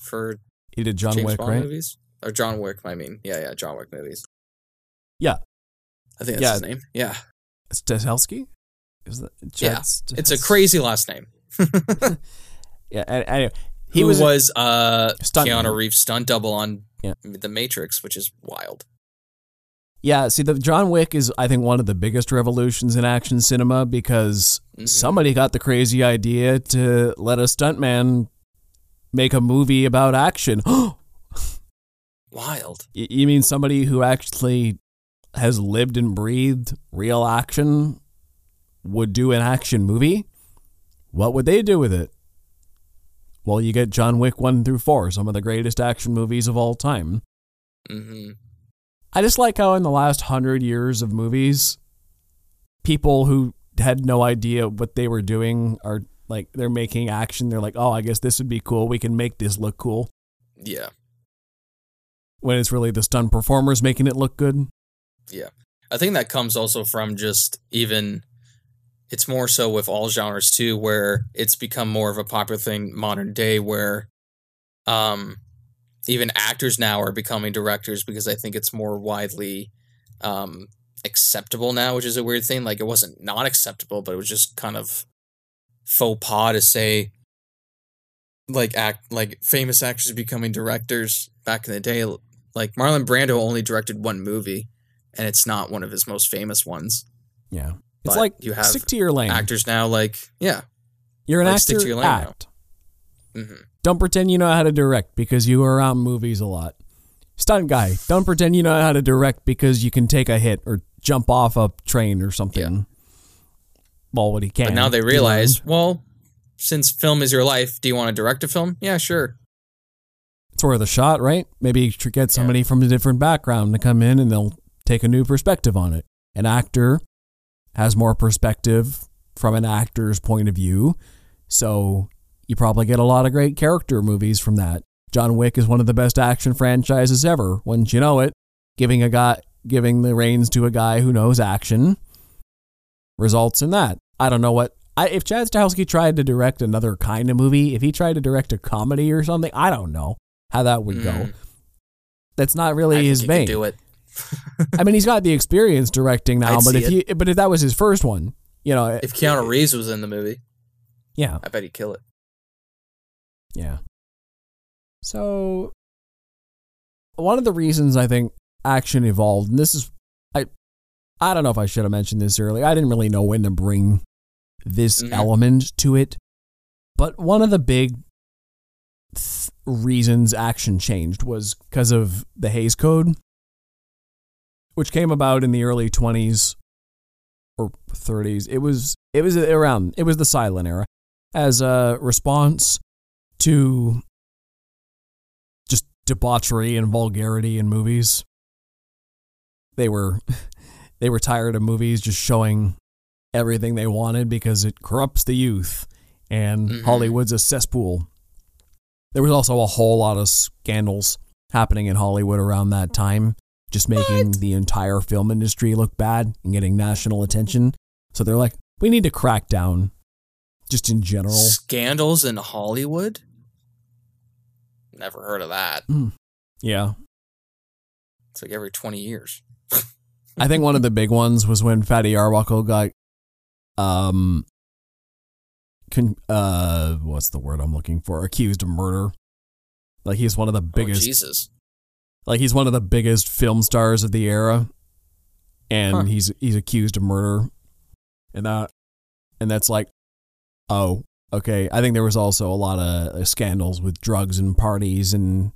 For He did John James Wick, Bond right? movies? Or John Wick, I mean. Yeah, yeah, John Wick movies. Yeah. I think that's Yeah. his name. Yeah. Stahelski? Is that, Yeah, Chad's- It's a crazy last name. Yeah. Anyway, he was, was, uh stunt Keanu. Reeves stunt double on Yeah. The Matrix, which is wild. Yeah, see, the John Wick is, I think, one of the biggest revolutions in action cinema because Mhm. somebody got the crazy idea to let a stuntman make a movie about action. Wild. You mean somebody who actually has lived and breathed real action would do an action movie? What would they do with it? Well, you get John Wick 1 through 4, some of the greatest action movies of all time. hmm I just like how in the last hundred years of movies, people who had no idea what they were doing are like they're making action. They're like, oh, I guess this would be cool. We can make this look cool. Yeah. When it's really the stunt performers making it look good. Yeah. I think that comes also from just even it's more so with all genres too, where it's become more of a popular thing modern day where um even actors now are becoming directors because I think it's more widely um acceptable now, which is a weird thing. Like it wasn't not acceptable, but it was just kind of faux pas to say like act like famous actors becoming directors back in the day. Like Marlon Brando only directed one movie and it's not one of his most famous ones. Yeah. It's But like you have stick to your lane. Actors now, like yeah, You're an like, actor. stick to your lane now. act. Don't pretend you know how to direct because you are around movies a lot. Stunt guy. Don't pretend you know how to direct because you can take a hit or jump off a train or something. Well, what he can. but now they He realize, well, since film is your life, do you want to direct a film? Yeah, sure. it's worth a shot, right? Maybe tr- get somebody from a different background to come in and they'll take a new perspective on it. An actor has more perspective from an actor's point of view, so you probably get a lot of great character movies from that. John Wick is one of the best action franchises ever. Wouldn't you know it? Giving a guy giving the reins to a guy who knows action results in that. I don't know what I, if Chad Stahelski tried to direct another kind of movie, if he tried to direct a comedy or something, I don't know how that would go. Mm. That's not really think his vein. do it. I mean, he's got the experience directing now, I'd but if he, but if that was his first one, you know, If Keanu Reeves was in the movie, yeah, I bet he'd kill it. Yeah. So, one of the reasons I think action evolved, and this is, I, I don't know if I should have mentioned this earlier. I didn't really know when to bring this Mhm. element to it, but one of the big th- reasons action changed was because of the Hays Code, which came about in the early 20s or 30s. It was it was around it was the silent era as a response to just debauchery and vulgarity in movies. They were they were tired of movies just showing everything they wanted because it corrupts the youth and Mhm. Hollywood's a cesspool. There was also a whole lot of scandals happening in Hollywood around that time, just making the entire film industry look bad and getting national attention. So they're like, we need to crack down just in general. Scandals in Hollywood? Never heard of that. Yeah. It's like every 20 years. I think one of the big ones was when Fatty Arbuckle got um con- uh what's the word I'm looking for? Accused of murder. Like he's one of the Oh, biggest Jesus. like he's one of the biggest film stars of the era and Huh. he's he's accused of murder. And that and that's like oh, okay. I think there was also a lot of uh, scandals with drugs and parties and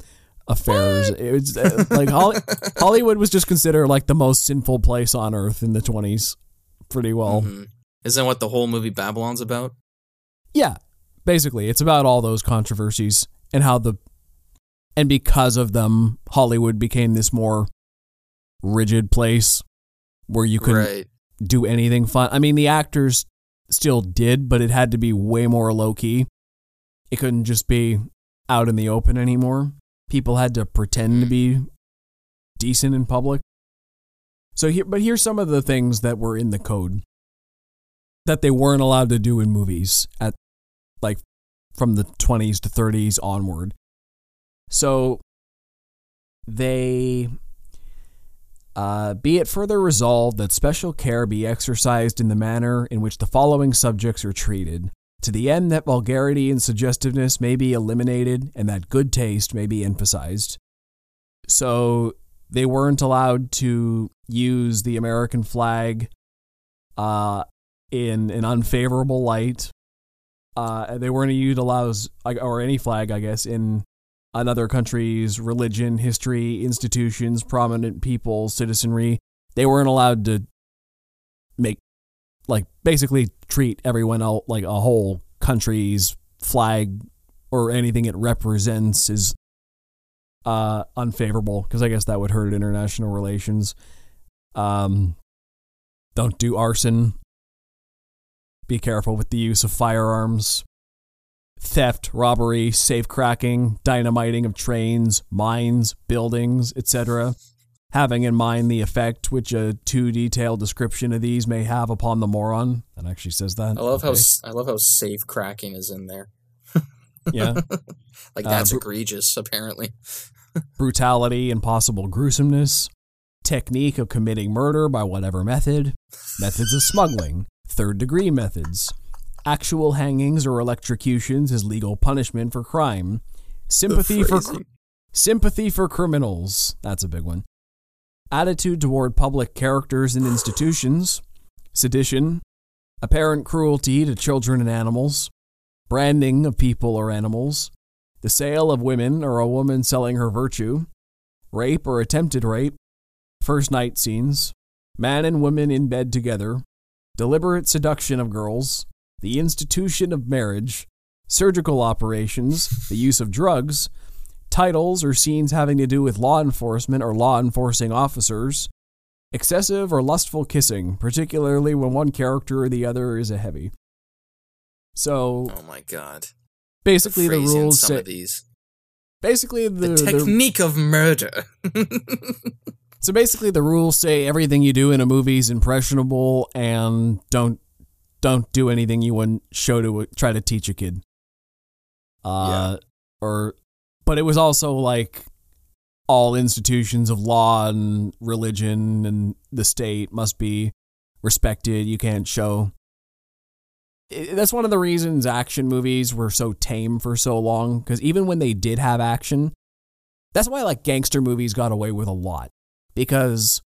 affairs. It was uh, like Holly- Hollywood was just considered like the most sinful place on earth in the 20s. Pretty well. Mhm. Isn't that what the whole movie Babylon's about? Yeah. Basically, it's about all those controversies and how the and because of them Hollywood became this more rigid place where you couldn't right. do anything fun. I mean, the actors still did, but it had to be way more low key. It couldn't just be out in the open anymore. People had to pretend to hmm. be decent in public. So here, but here's some of the things that were in the code that they weren't allowed to do in movies at like from the 20s to 30s onward. So they Uh, be it further resolved that special care be exercised in the manner in which the following subjects are treated, to the end that vulgarity and suggestiveness may be eliminated and that good taste may be emphasized. So they weren't allowed to use the American flag uh, in an unfavorable light. Uh, they weren't utilize or any flag, I guess, in another country's religion, history, institutions, prominent people, citizenry. They weren't allowed to make, like, basically treat everyone out like a whole country's flag or anything it represents is uh, unfavorable because I guess that would hurt international relations. Um, don't do arson. Be careful with the use of firearms. Theft, robbery, safe cracking, dynamiting of trains, mines, buildings, etc. Having in mind the effect which a too detailed description of these may have upon the moron. That actually says that. I love okay. how I love how safe cracking is in there. yeah, like that's uh, br- egregious. Apparently, brutality and possible gruesomeness, technique of committing murder by whatever method, methods of smuggling, third degree methods, actual hangings or electrocutions as legal punishment for crime, sympathy for sympathy for criminals, that's a big one. Attitude toward public characters and institutions, sedition, apparent cruelty to children and animals, branding of people or animals, the sale of women or a woman selling her virtue, rape or attempted rape, first night scenes, man and woman in bed together, deliberate seduction of girls, the institution of marriage, surgical operations, the use of drugs, titles or scenes having to do with law enforcement or law enforcing officers, excessive or lustful kissing, particularly when one character or the other is a heavy. So, oh my god basically the, the rules say these. Basically the, the technique the, of murder. so basically the rules say everything you do in a movie is impressionable and don't don't do anything you wouldn't show to try to teach a kid. Uh yeah. or but it was also like all institutions of law and religion and the state must be respected. You can't show that's one of the reasons action movies were so tame for so long because even when they did have action that's why like gangster movies got away with a lot because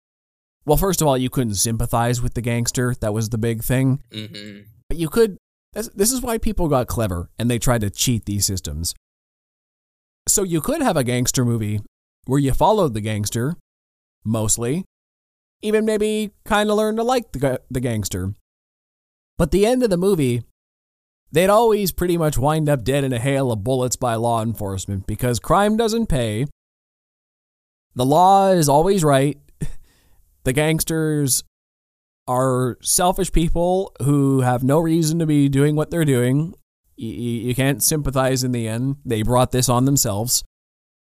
well first of all you couldn't sympathize with the gangster that was the big thing mm-hmm. but you could this is why people got clever and they tried to cheat these systems so you could have a gangster movie where you followed the gangster mostly even maybe kind of learn to like the, the gangster but the end of the movie, they'd always pretty much wind up dead in a hail of bullets by law enforcement because crime doesn't pay. The law is always right. The gangsters are selfish people who have no reason to be doing what they're doing. You, you can't sympathize in the end. They brought this on themselves.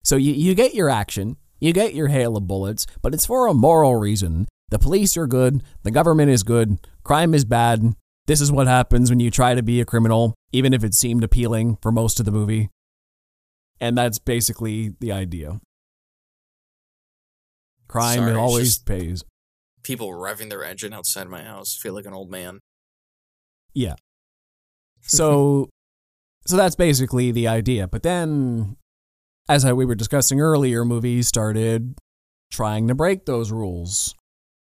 So you, you get your action, you get your hail of bullets, but it's for a moral reason. The police are good, the government is good, crime is bad, this is what happens when you try to be a criminal, even if it seemed appealing for most of the movie. And that's basically the idea. Crime Sorry, always pays. People revving their engine outside my house. feel like an old man. Yeah. So so that's basically the idea. But then as I, we were discussing earlier, movies started trying to break those rules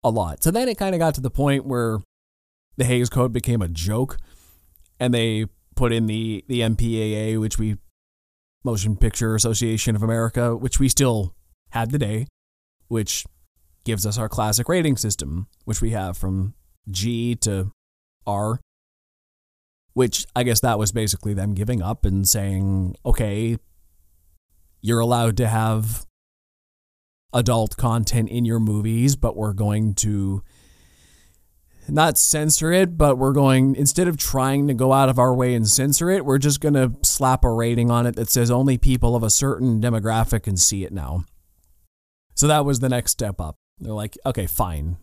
a lot. So then it kind of got to the point where the Hays Code became a joke, and they put in the the MPAA, which we Motion Picture Association of America, which we still have today, which gives us our classic rating system, which we have from G to R. Which I guess that was basically them giving up and saying, okay, you're allowed to have adult content in your movies, but we're going to not censor it, but we're going instead of trying to go out of our way and censor it, we're just going to slap a rating on it that says only people of a certain demographic can see it now. So that was the next step up. They're like, okay, fine.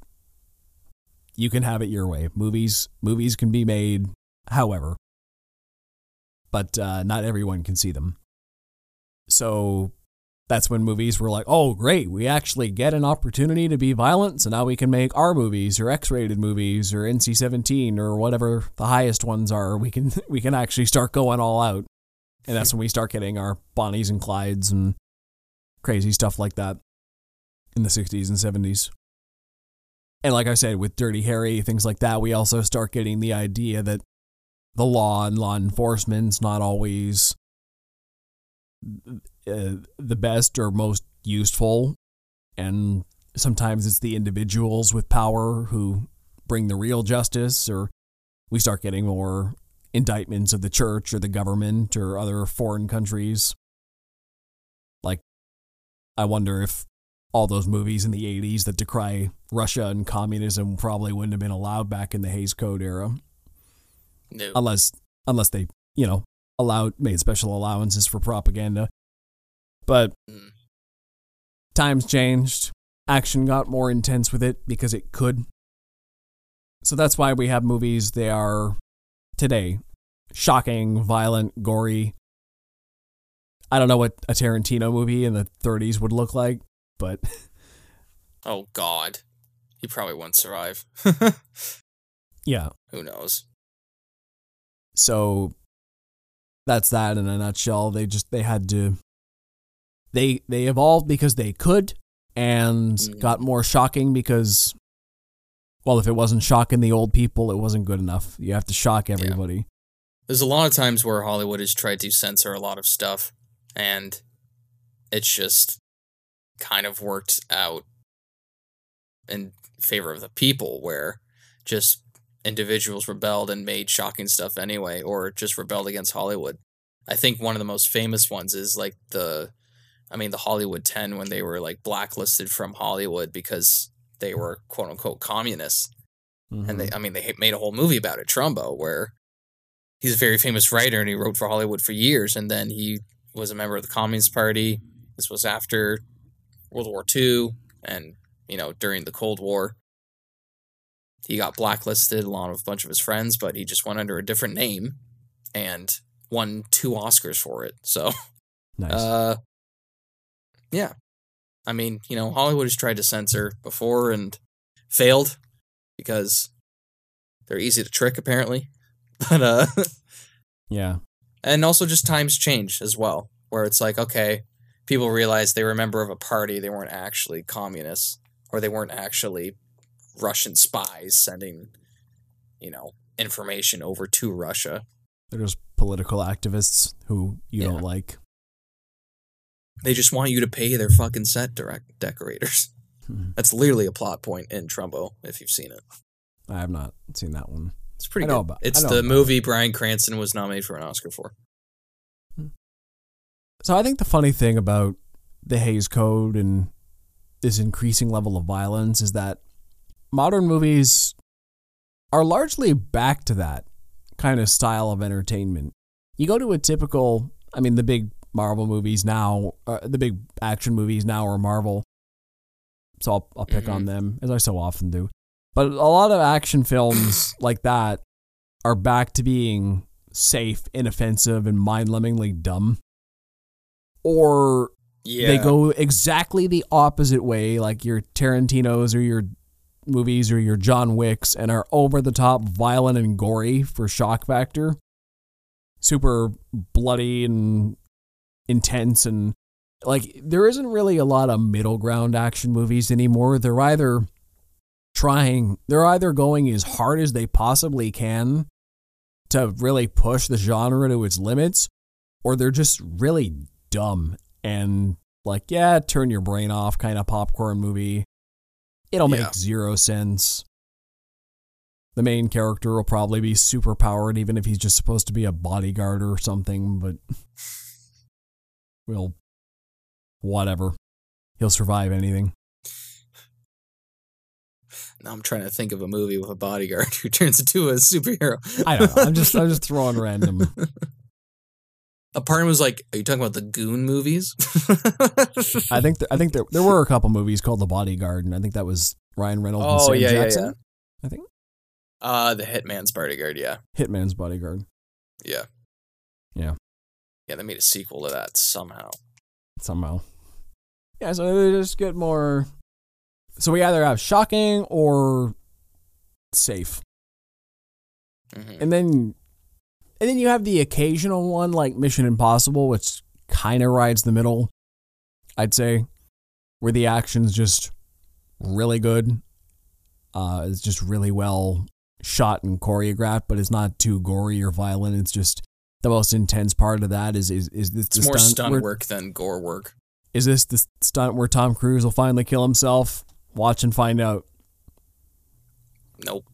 You can have it your way. Movies movies can be made however. But uh, not everyone can see them. So that's when movies were like, oh, great, we actually get an opportunity to be violent, so now we can make R movies or X rated movies or NC 17 or whatever the highest ones are. We can, we can actually start going all out. And that's when we start getting our Bonnies and Clydes and crazy stuff like that in the 60s and 70s. And like I said, with Dirty Harry, things like that, we also start getting the idea that the law and law enforcement's not always uh, the best or most useful. And sometimes it's the individuals with power who bring the real justice, or we start getting more indictments of the church or the government or other foreign countries. Like, I wonder if all those movies in the 80s that decry Russia and communism probably wouldn't have been allowed back in the Hays Code era. No. Unless unless they, you know, allowed made special allowances for propaganda. But Mm. times changed. Action got more intense with it because it could. So that's why we have movies they are today shocking, violent, gory. I don't know what a Tarantino movie in the 30s would look like, but Oh God, he probably won't survive. yeah. Who knows? So that's that in a nutshell. They just they had to they they evolved because they could and Mhm. got more shocking because well, if it wasn't shocking the old people, it wasn't good enough. You have to shock everybody. There's a lot of times where Hollywood has tried to censor a lot of stuff, and it's just kind of worked out in favor of the people, where just individuals rebelled and made shocking stuff anyway, or just rebelled against Hollywood. I think one of the most famous ones is like the, I mean, the Hollywood 10 when they were like blacklisted from Hollywood because they were quote unquote communists and Mhm. they I mean they made a whole movie about it, Trumbo, where he's a very famous writer and he wrote for Hollywood for years, and then he was a member of the Communist Party. This was after World War II, and you know during the Cold War, he got blacklisted along with a bunch of his friends, but he just went under a different name and won two Oscars for it. So, nice. uh, yeah, I mean, you know, Hollywood has tried to censor before and failed because they're easy to trick, apparently. But uh, yeah. and also just times change as well, where it's like, okay, people realize they were a member of a party, they weren't actually communists, or they weren't actually Russian spies sending, you know, information over to Russia. They're just political activists who you Yeah. don't like. They just want you to pay their fucking set direct decorators. Mhm. That's literally a plot point in Trumbo, if you've seen it. I have not seen that one. It's pretty I know good. about- it's the movie Bryan Cranston was nominated for an Oscar for. So I think the funny thing about the Hays Code and this increasing level of violence is that modern movies are largely back to that kind of style of entertainment. You go to a typical, I mean, the big Marvel movies now, uh, the big action movies now are Marvel. So I'll, I'll pick on them as I so often do. But a lot of action films like that are back to being safe, inoffensive, and mind-numbingly dumb. Or Yeah. they go exactly the opposite way, like your Tarantino's or your movies or your John Wicks, and are over the top, violent, and gory for shock factor. Super bloody and intense, and like there isn't really a lot of middle ground action movies anymore. They're either trying, they're either going as hard as they possibly can to really push the genre to its limits, or they're just really dumb and like, yeah, turn your brain off kind of popcorn movie. It'll make Yeah. zero sense. The main character will probably be super powered, even if he's just supposed to be a bodyguard or something, but well, whatever. He'll survive anything. Now I'm trying to think of a movie with a bodyguard who turns into a superhero. I don't know. I'm just I'm just throwing random. A part was like, "Are you talking about the Goon movies?" I think th- I think there there were a couple movies called The Bodyguard, and I think that was Ryan Reynolds and Oh, Sam yeah, yeah, Jackson. yeah. I think uh, the Hitman's bodyguard. Yeah, Hitman's Bodyguard. yeah, Yeah. yeah. They made a sequel to that somehow. Somehow, Yeah, so they just get more. So we either have shocking or safe, Mhm. and then and then you have the occasional one like Mission Impossible, which kind of rides the middle. I'd say, where the action's just really good. Uh, it's just really well shot and choreographed, but it's not too gory or violent. It's just the most intense part of that is is is this It's the more stunt stunt where- work than gore work. Is this the stunt where Tom Cruise will finally kill himself? Watch and find out. Nope.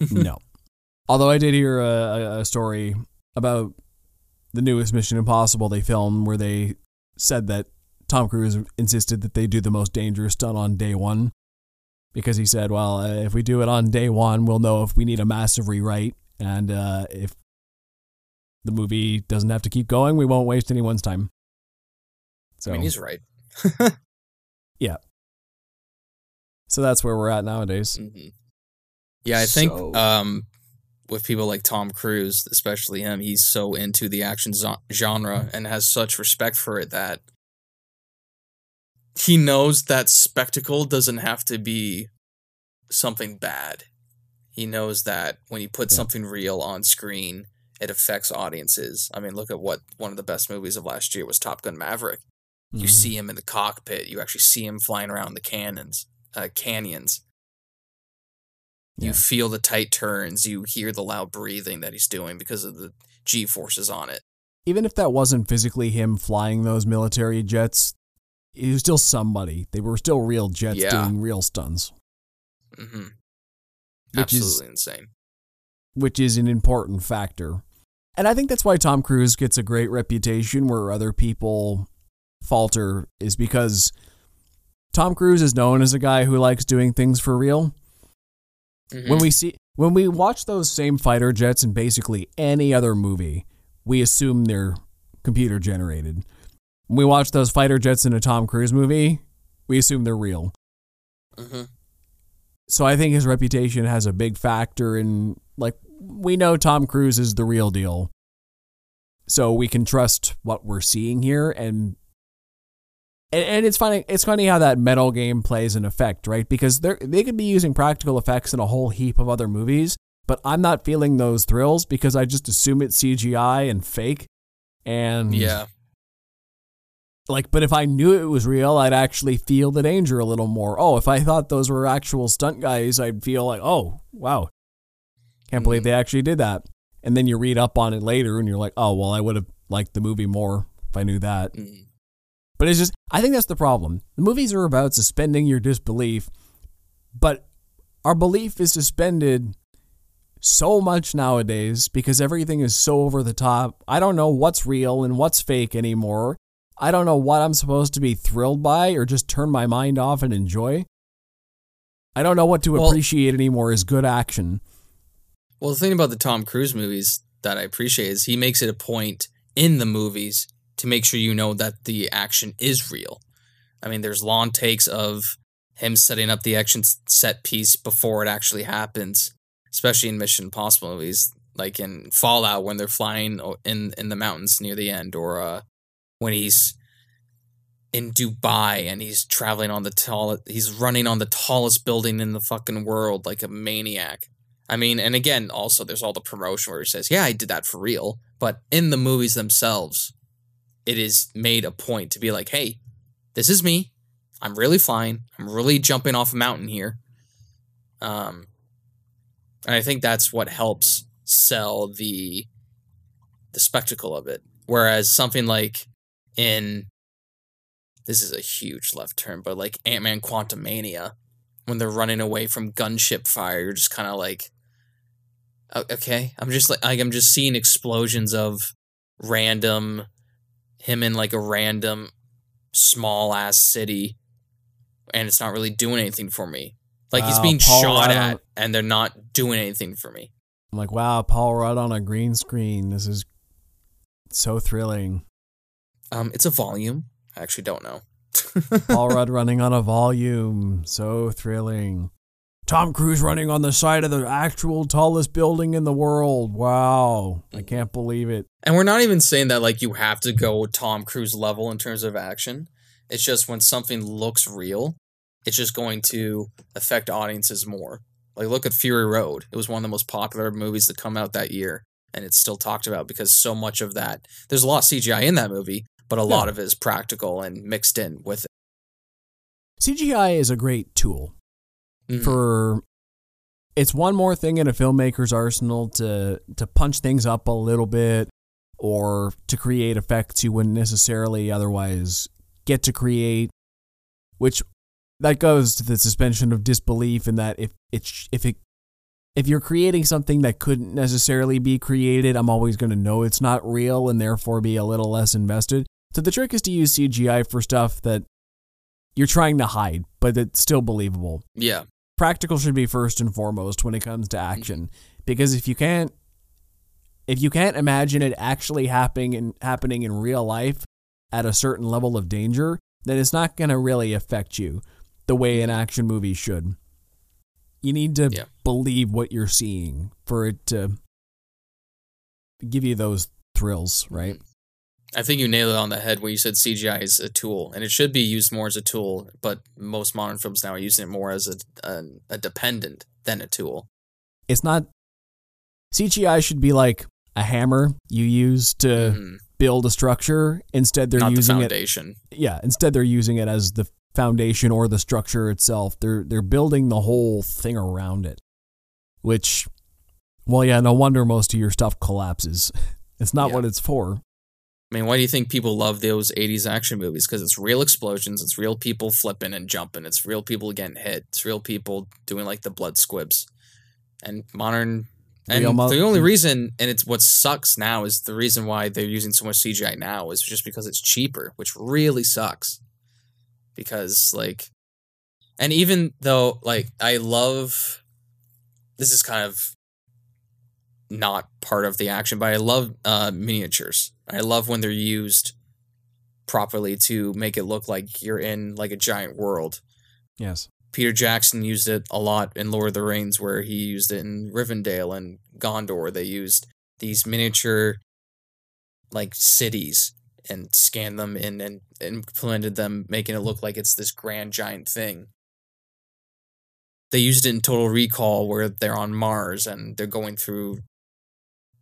no. Although I did hear a, a- a story about the newest Mission Impossible they filmed where they said that Tom Cruise insisted that they do the most dangerous stunt on day one because he said, well, uh, if we do it on day one, we'll know if we need a massive rewrite. And uh, if the movie doesn't have to keep going, we won't waste anyone's time. So, I mean, he's right. Yeah. So that's where we're at nowadays. hmm Yeah, I think So- um, with people like Tom Cruise, especially him, he's so into the action zo- genre and has such respect for it that he knows that spectacle doesn't have to be something bad. He knows that when you put Yeah. something real on screen, it affects audiences. I mean, look at what one of the best movies of last year was Top Gun Maverick. You Mhm. see him in the cockpit. You actually see him flying around the cannons, uh, canyons. You Yeah. feel the tight turns. You hear the loud breathing that he's doing because of the G forces on it. even if that wasn't physically him flying those military jets, he was still somebody. They were still real jets Yeah. doing real stunts, hmm Which is- Absolutely insane. which is an important factor. And I think that's why Tom Cruise gets a great reputation where other people falter is because Tom Cruise is known as a guy who likes doing things for real. Mhm. When we see when we watch those same fighter jets in basically any other movie, we assume they're computer generated. When we watch those fighter jets in a Tom Cruise movie, we assume they're real. Mhm. So I think his reputation has a big factor in like we know Tom Cruise is the real deal. So we can trust what we're seeing here and and, and it's funny it's funny how that metal game plays an effect, right? Because they they could be using practical effects in a whole heap of other movies, but I'm not feeling those thrills because I just assume it's CGI and fake. And yeah. like, but if I knew it was real, I'd actually feel the danger a little more. Oh, if I thought those were actual stunt guys, I'd feel like, oh, wow. Can't believe Mhm. they actually did that. And then you read up on it later and you're like, oh, well, I would have liked the movie more if I knew that. Mhm. But it's just, I think that's the problem. The movies are about suspending your disbelief, but our belief is suspended so much nowadays because everything is so over the top. I don't know what's real and what's fake anymore. I don't know what I'm supposed to be thrilled by or just turn my mind off and enjoy. I don't know what to Well- appreciate anymore as good action. Well, the thing about the Tom Cruise movies that I appreciate is he makes it a point in the movies to make sure you know that the action is real. I mean, there's long takes of him setting up the action set piece before it actually happens, especially in Mission Impossible movies, like in Fallout when they're flying in in the mountains near the end, or uh, when he's in Dubai and he's traveling on the tall, he's running on the tallest building in the fucking world like a maniac. I mean, and again, also there's all the promotion where he says, "Yeah, I did that for real," but in the movies themselves, it is made a point to be like, "Hey, this is me. I'm really flying. I'm really jumping off a mountain here." Um, and I think that's what helps sell the the spectacle of it. Whereas something like in this is a huge left turn, but like Ant Man Quantumania, when they're running away from gunship fire, you're just kind of like, okay, I'm just like, like I'm just seeing explosions of random him in like a random small ass city, and it's not really doing anything for me. Like he's being Paul shot Rudd at, on- and they're not doing anything for me. I'm like, wow, Paul Rudd on a green screen. This is so thrilling. Um, it's a volume. I actually don't know. Paul Rudd running on a volume. So thrilling. Tom Cruise running on the side of the actual tallest building in the world. Wow. I can't believe it. And we're not even saying that like you have to go Tom Cruise level in terms of action. It's just when something looks real, it's just going to affect audiences more. Like look at Fury Road. It was one of the most popular movies that come out that year, and it's still talked about because so much of that there's a lot of CGI in that movie, but a Yeah. lot of it is practical and mixed in with it. CGI is a great tool Mhm. for it's one more thing in a filmmaker's arsenal to to punch things up a little bit or to create effects you wouldn't necessarily otherwise get to create which that goes to the suspension of disbelief in that if it's if it if you're creating something that couldn't necessarily be created I'm always going to know it's not real and therefore be a little less invested. So the trick is to use CGI for stuff that you're trying to hide but it's still believable. Yeah, practical should be first and foremost when it comes to action. Because if you can't if you can't imagine it actually happening in happening in real life at a certain level of danger then it's not going to really affect you the way an action movie should. You need to Yeah. believe what you're seeing for it to give you those thrills right mm-hmm. I think you nailed it on the head when you said CGI is a tool, and it should be used more as a tool. But most modern films now are using it more as a a, a dependent than a tool. it's not CGI should be like a hammer you use to Mhm. build a structure instead they're Not the using it yeah, instead they're using it as the foundation or the structure itself. They're they're building the whole thing around it. Which well yeah, no wonder most of your stuff collapses. It's not Yeah. what it's for. I mean, why do you think people love those 80s action movies? Because it's real explosions, it's real people flipping and jumping, it's real people getting hit, it's real people doing like the blood squibs. And modern. And mo- the only reason, and it's what sucks now, is the reason why they're using so much CGI now is just because it's cheaper, which really sucks. Because, like, and even though, like, I love. This is kind of not part of the action, but I love uh, miniatures. I love when they're used properly to make it look like you're in like a giant world. Yes. Peter Jackson used it a lot in Lord of the Rings, where he used it in Rivendell and Gondor. They used these miniature like cities and scanned them in and implemented them, making it look like it's this grand giant thing. They used it in Total Recall, where they're on Mars and they're going through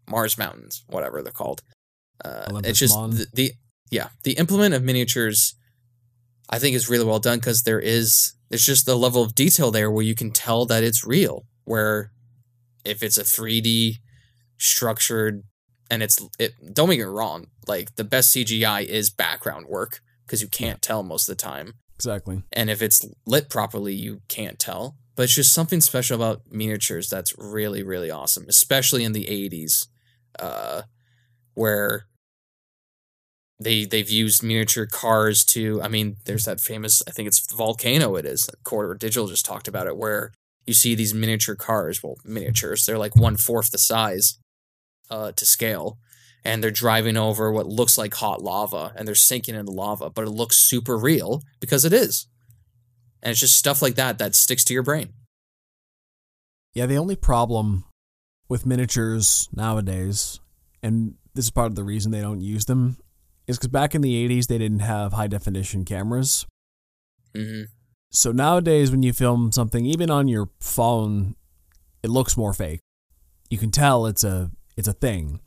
Mars mountains, whatever they're called. Uh, it's just the, the yeah the implement of miniatures I think is really well done because there is there's just the level of detail there where you can tell that it's real. Where if it's a 3D structured and it's it don't make it wrong, like the best CGI is background work because you can't tell most of the time. Exactly. And if it's lit properly, you can't tell. But it's just something special about miniatures that's really, really awesome, especially in the 80s, uh, where they they've used miniature cars to. I mean, there's that famous. I think it's volcano. It is. Corridor Digital just talked about it, where you see these miniature cars. Well, miniatures. They're like one fourth the size, uh, to scale, and they're driving over what looks like hot lava, and they're sinking in the lava, but it looks super real because it is. And it's just stuff like that that sticks to your brain. Yeah, the only problem with miniatures nowadays, and this is part of the reason they don't use them, is because back in the 80s they didn't have high definition cameras. hmm So nowadays, when you film something, even on your phone, it looks more fake. You can tell it's a it's a thing.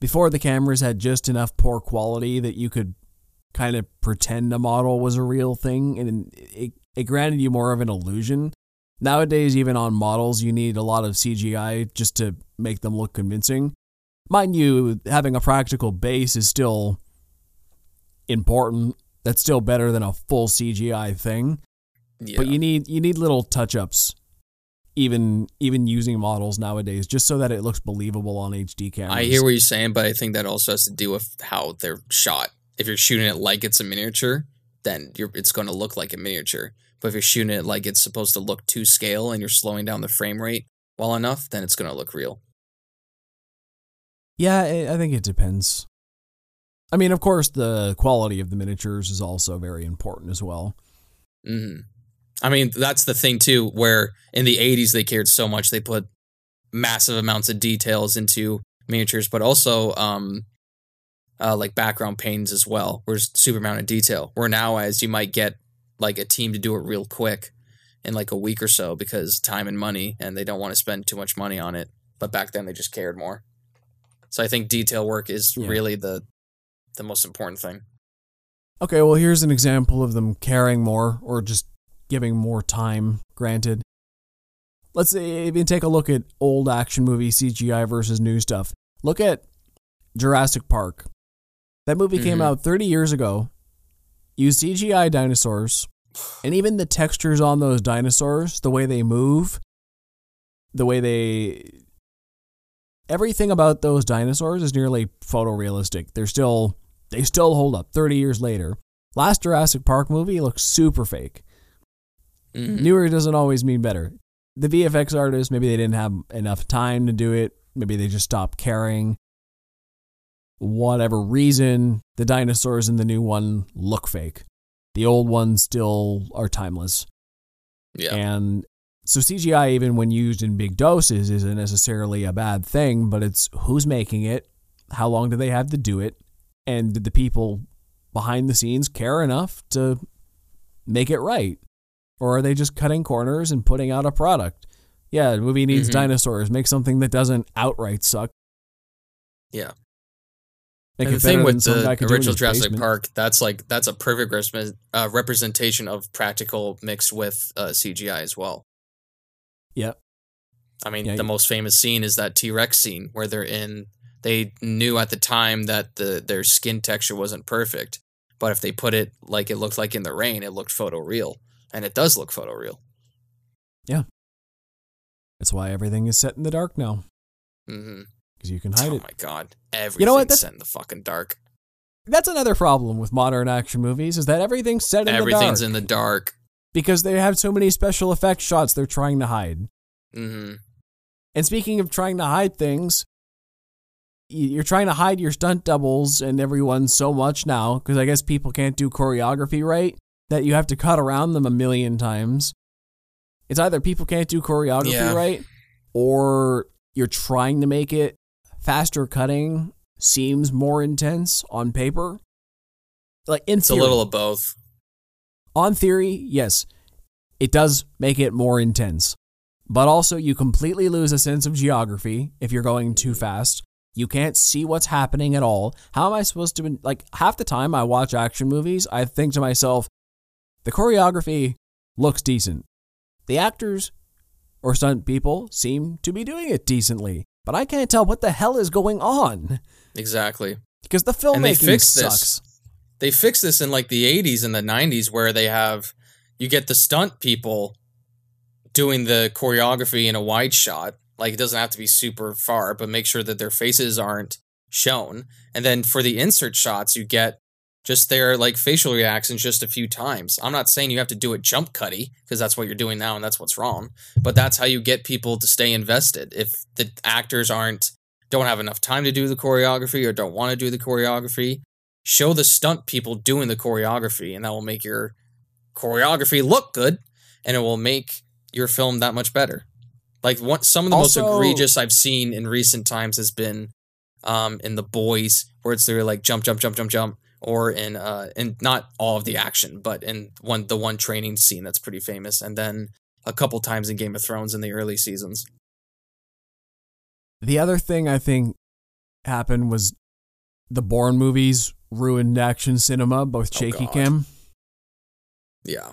Before the cameras had just enough poor quality that you could kind of pretend a model was a real thing, and it it granted you more of an illusion. Nowadays, even on models, you need a lot of CGI just to make them look convincing. Mind you, having a practical base is still important. That's still better than a full CGI thing Yeah. but you need you need little touch ups even even using models nowadays just so that it looks believable on HD cameras. I hear what you're saying, but I think that also has to do with how they're shot. If you're shooting it like it's a miniature, then you're it's going to look like a miniature. But if you're shooting it like it's supposed to look to scale and you're slowing down the frame rate well enough, then it's going to look real. Yeah, I think it depends. I mean, of course, the quality of the miniatures is also very important as well. hmm I mean, that's the thing too, where in the 80s they cared so much they put massive amounts of details into miniatures, but also um, uh, like background paintings as well, where it's super amount of detail. Where now, as you might get like a team to do it real quick in like a week or so because time and money, and they don't want to spend too much money on it. But back then, they just cared more. So I think detail work is Yeah. really the the most important thing. Okay, well, here's an example of them caring more or just giving more time, granted. Let's say, even take a look at old action movie CGI versus new stuff. Look at Jurassic Park. That movie came Mhm. out 30 years ago, used CGI dinosaurs, and even the textures on those dinosaurs, the way they move, the way they. Everything about those dinosaurs is nearly photorealistic. They're still they still hold up 30 years later. Last Jurassic Park movie looks super fake. Mhm. Newer doesn't always mean better. The VFX artists, maybe they didn't have enough time to do it. Maybe they just stopped caring. Whatever reason, the dinosaurs in the new one look fake. The old ones still are timeless. Yeah. And so CGI, even when used in big doses, isn't necessarily a bad thing, but it's who's making it, how long do they have to do it, and did the people behind the scenes care enough to make it right? Or are they just cutting corners and putting out a product? Yeah, the movie needs Mhm. dinosaurs. Make something that doesn't outright suck. Yeah. Make and the thing with the original Jurassic basement. Park, that's like that's a perfect uh, representation of practical mixed with uh, CGI as well. Yep. I mean, Yeah, the you- most famous scene is that T Rex scene where they're in. They knew at the time that the their skin texture wasn't perfect, but if they put it like it looked like in the rain, it looked photoreal, and it does look photoreal. Yeah. That's why everything is set in the dark now Mm-hmm. because you can hide Oh it. my god, everything's You know what? That's- set in the fucking dark. That's another problem with modern action movies is that everything's set in Everything's the dark Everything's in the dark. Because they have so many special effects shots they're trying to hide. Mm-hmm. And speaking of trying to hide things, you're trying to hide your stunt doubles and everyone so much now because I guess people can't do choreography right that you have to cut around them a million times. It's either people can't do choreography Yeah. right or you're trying to make it faster cutting seems more intense on paper. Like in It's a little of both. On theory, yes, it does make it more intense. But also, you completely lose a sense of geography if you're going too fast. You can't see what's happening at all. How am I supposed to, like, half the time I watch action movies, I think to myself, the choreography looks decent. The actors or stunt people seem to be doing it decently. But I can't tell what the hell is going on Exactly. because the filmmaking And they fixed this. They fixed this in like the 80s and the 90s where they have you get the stunt people doing the choreography in a wide shot. Like it doesn't have to be super far but make sure that their faces aren't shown. And then for the insert shots you get just their like facial reactions just a few times. I'm not saying you have to do it jump cutty because that's what you're doing now and that's what's wrong but that's how you get people to stay invested. If the actors aren't don't have enough time to do the choreography or don't want to do the choreography show the stunt people doing the choreography and that will make your choreography look good and it will make your film that much better. Like what some of the most egregious i've seen in recent times has been um in the boys where it's they're like jump jump jump jump jump or in uh in not all of the action but in one the one training scene that's pretty famous and then a couple times in game of thrones in the early seasons. The other thing I think happened was the Bourne movies ruined action cinema, both Oh, shaky God. cam. yeah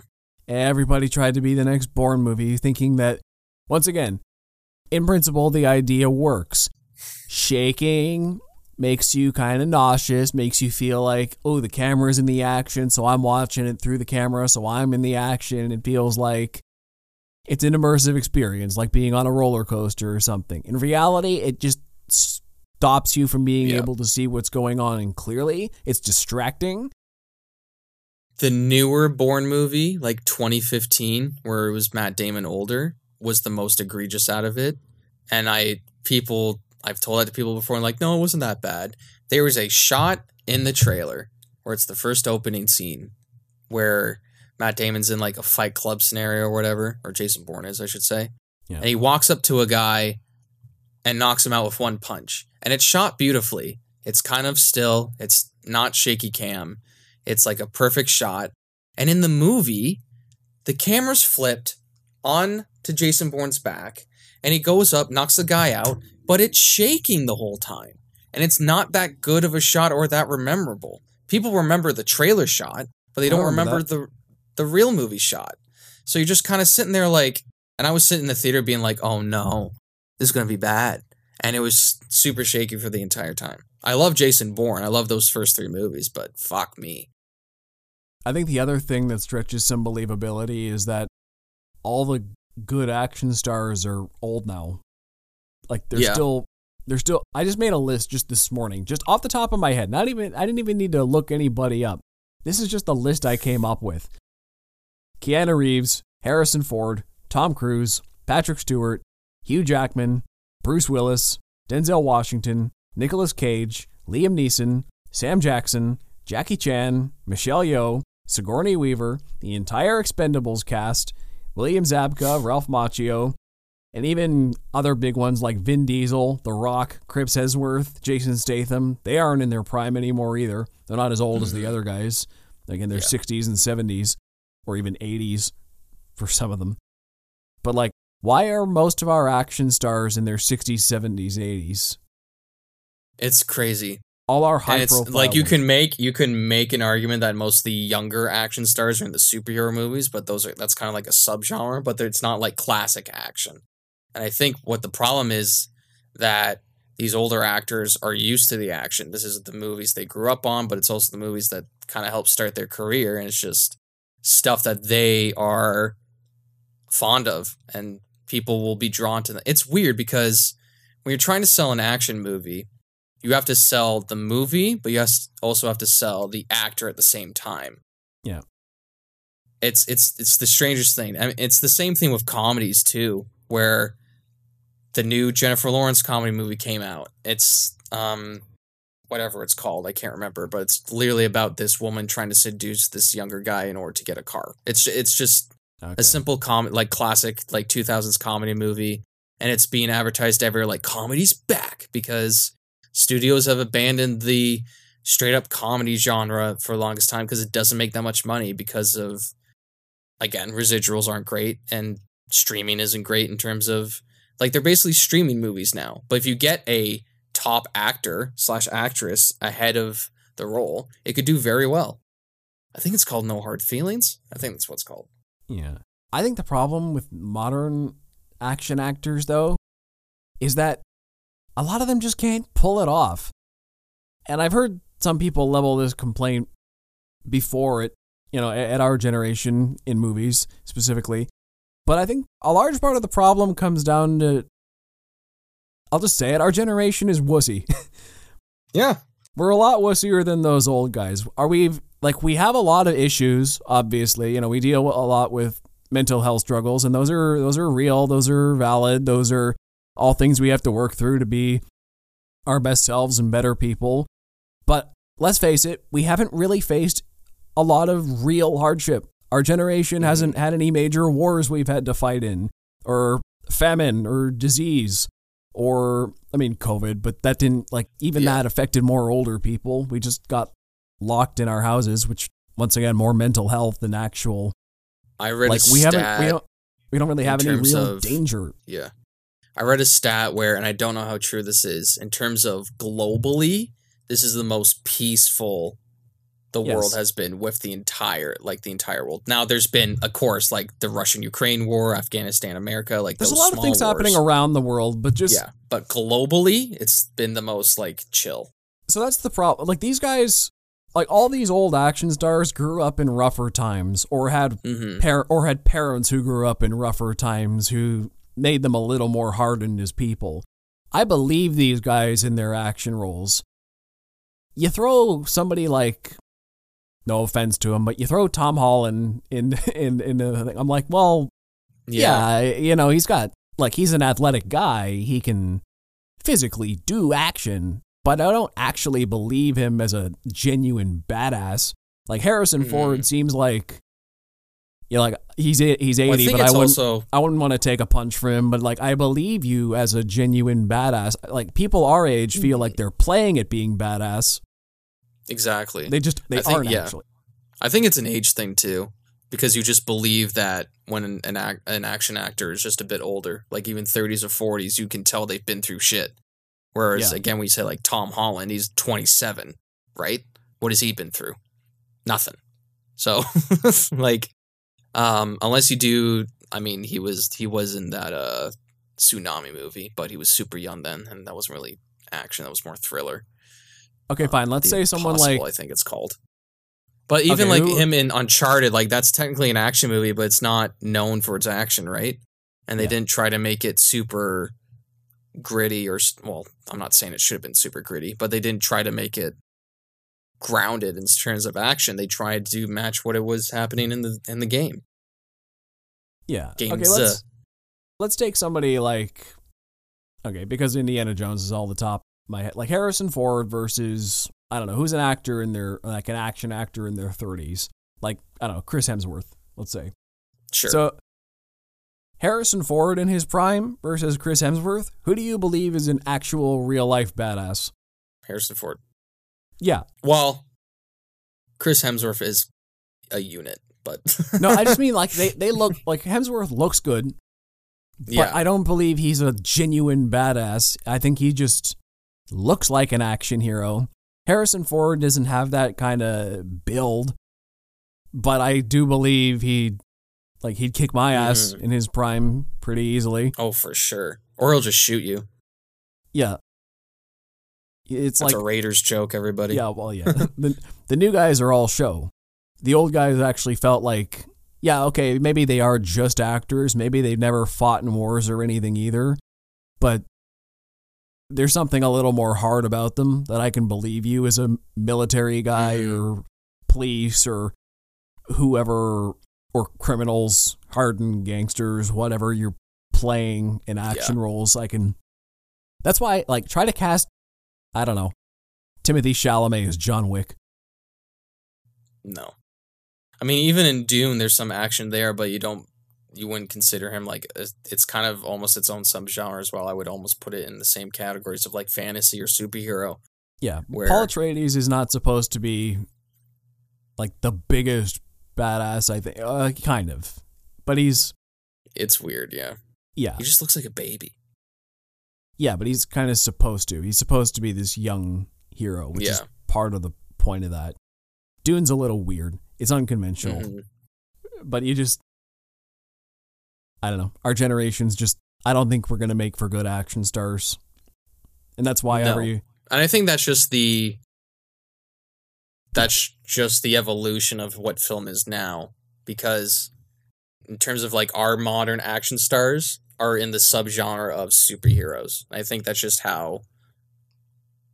Everybody tried to be the next Bourne movie, thinking that, once again, in principle, the idea works. Shaking makes you kind of nauseous, makes you feel like, oh, the camera's in the action, so I'm watching it through the camera, so I'm in the action. It feels like it's an immersive experience, like being on a roller coaster or something. In reality, it just stops you from being Yeah. able to see what's going on and clearly. It's distracting. the newer Bourne movie, like 2015, where it was Matt Damon older, was the most egregious out of it. And I people I've told that to people before and like, no, it wasn't that bad. There was a shot in the trailer where it's the first opening scene where Matt Damon's in like a fight club scenario or whatever, or Jason Bourne is, I should say. Yeah. And he walks up to a guy and knocks him out with one punch. And it's shot beautifully. It's kind of still. It's not shaky cam. It's like a perfect shot. And in the movie, the camera's flipped on to Jason Bourne's back, and he goes up, knocks the guy out, but it's shaking the whole time. And it's not that good of a shot or that memorable. People remember the trailer shot, but they don't remember, remember the the real movie shot. So you're just kind of sitting there like, and I was sitting in the theater being like, oh no, this is gonna be bad. And it was super shaky for the entire time. I love Jason Bourne. I love those first three movies, but fuck me. I think the other thing that stretches some believability is that all the good action stars are old now. Like they're yeah. still they're still I just made a list just this morning, just off the top of my head. Not even I didn't even need to look anybody up. This is just the list I came up with. Keanu Reeves, Harrison Ford, Tom Cruise, Patrick Stewart, Hugh Jackman, Bruce Willis, Denzel Washington, Nicolas Cage, Liam Neeson, Sam Jackson, Jackie Chan, Michelle Yeoh, Sigourney Weaver, the entire Expendables cast, William Zabka, Ralph Macchio, and even other big ones like Vin Diesel, The Rock, Chris Hemsworth, Jason Statham. They aren't in their prime anymore either. They're not as old as the mm-hmm. other guys, like in their yeah. 60s and 70s, or even 80s for some of them. But like, why are most of our action stars in their 60s, 70s, 80s? It's crazy. All our high profile. Like you can make you can make an argument that most of the younger action stars are in the superhero movies, but those are that's kind of like a subgenre, but it's not like classic action. And I think what the problem is that these older actors are used to the action. This is the movies they grew up on, but it's also the movies that kind of help start their career, and it's just stuff that they are fond of, and people will be drawn to them. It's weird because when you're trying to sell an action movie, you have to sell the movie, but you also have to sell the actor at the same time. Yeah. It's it's it's the strangest thing. I mean, it's the same thing with comedies too, where the new Jennifer Lawrence comedy movie came out. It's um whatever it's called, I can't remember, but it's literally about this woman trying to seduce this younger guy in order to get a car. It's it's just okay. a simple com like classic like 2000s comedy movie and it's being advertised everywhere like comedy's back because studios have abandoned the straight up comedy genre for the longest time because it doesn't make that much money because of again residuals aren't great and streaming isn't great in terms of like they're basically streaming movies now. But if you get a top actor slash actress ahead of the role it could do very well. I think it's called no hard feelings. I think that's what's called yeah i think the problem with modern action actors though is that a lot of them just can't pull it off. And I've heard some people level this complaint before it, you know, at our generation in movies specifically. But I think a large part of the problem comes down to I'll just say it, our generation is wussy. yeah. We're a lot wussier than those old guys. Are we like we have a lot of issues, obviously. You know, we deal a lot with mental health struggles and those are those are real, those are valid, those are all things we have to work through to be our best selves and better people. But let's face it, we haven't really faced a lot of real hardship. Our generation mm-hmm. hasn't had any major wars we've had to fight in, or famine, or disease, or, I mean, COVID, but that didn't, like, even yeah. that affected more older people. We just got locked in our houses, which, once again, more mental health than actual. I read like, we haven't, we don't, we don't really have any real of, danger. Yeah. I read a stat where, and I don't know how true this is, in terms of globally, this is the most peaceful the yes. world has been with the entire like the entire world. Now there's been of course like the Russian Ukraine war, Afghanistan America, like there's a lot of things wars. happening around the world, but just Yeah, but globally it's been the most like chill. So that's the problem. Like these guys like all these old action stars grew up in rougher times or had mm-hmm. par- or had parents who grew up in rougher times who made them a little more hardened as people. I believe these guys in their action roles. You throw somebody like, no offense to him, but you throw Tom Holland in in in the thing. I'm like, well, yeah. yeah, you know, he's got like he's an athletic guy. He can physically do action, but I don't actually believe him as a genuine badass. Like Harrison mm. Ford seems like Yeah, like he's he's Well, I eighty, but I wouldn't also I wouldn't want to take a punch from him. But like I believe you as a genuine badass. Like people our age feel like they're playing at being badass. exactly. They just they I think- aren't yeah. actually. I think it's an age thing too, because you just believe that when an an, ac- an action actor is just a bit older, like even 30s or 40s, you can tell they've been through shit. Whereas Yeah. again, we say like Tom Holland, he's 27, right? What has he been through? Nothing. So, like, um, unless you do, I mean, he was he was in that uh tsunami movie, but he was super young then, and that wasn't really action. That was more thriller. Okay, Uh, fine. Let's The say someone Impossible, like I think it's called. But even Okay, like who- him in Uncharted, like that's technically an action movie, but it's not known for its action, right? And they Yeah. didn't try to make it super gritty or well, I'm not saying it should have been super gritty, but they didn't try to make it grounded in terms of action. They tried to match what it was happening in the in the game. yeah. Games, okay, let's let's take somebody like okay because Indiana Jones is all the top of my head. Like Harrison Ford versus I don't know who's an actor in their like an action actor in their thirties. Like I don't know Chris Hemsworth. Let's say. Sure. So Harrison Ford in his prime versus Chris Hemsworth. Who do you believe is an actual real life badass? Harrison Ford. Yeah. Well, Chris Hemsworth is a unit, but No, I just mean like they, they look like Hemsworth looks good. But Yeah. I don't believe he's a genuine badass. I think he just looks like an action hero. Harrison Ford doesn't have that kind of build, but I do believe he like he'd kick my ass Mhm. in his prime pretty easily. oh, for sure. Or he'll just shoot you. Yeah. It's That's like a Raiders joke, everybody. Yeah, well, yeah. the the new guys are all show. The old guys actually felt like, yeah, okay, maybe they are just actors. Maybe they've never fought in wars or anything either, but there's something a little more hard about them that I can believe you as a military guy Mhm. or police or whoever or criminals, hardened gangsters, whatever you're playing in action roles. I can. That's why, like, try to cast. I don't know. Timothée Chalamet as John Wick. No. I mean, even in Dune, there's some action there, but you don't, you wouldn't consider him like, it's kind of almost its own subgenre as well. I would almost put it in the same categories of like fantasy or superhero. Yeah, Where- Paul Atreides is not supposed to be like the biggest badass. I think, uh, kind of, but he's It's weird, yeah. yeah, He just looks like a baby. yeah, but he's kind of supposed to. He's supposed to be this young hero, which is part of the point of that. Dune's a little weird. It's unconventional, Mhm. but you just, I don't know. Our generation's just. I don't think we're gonna make for good action stars, and that's why No. every And I think that's just the, that's just the evolution of what film is now. Because in terms of like our modern action stars are in the subgenre of superheroes. I think that's just how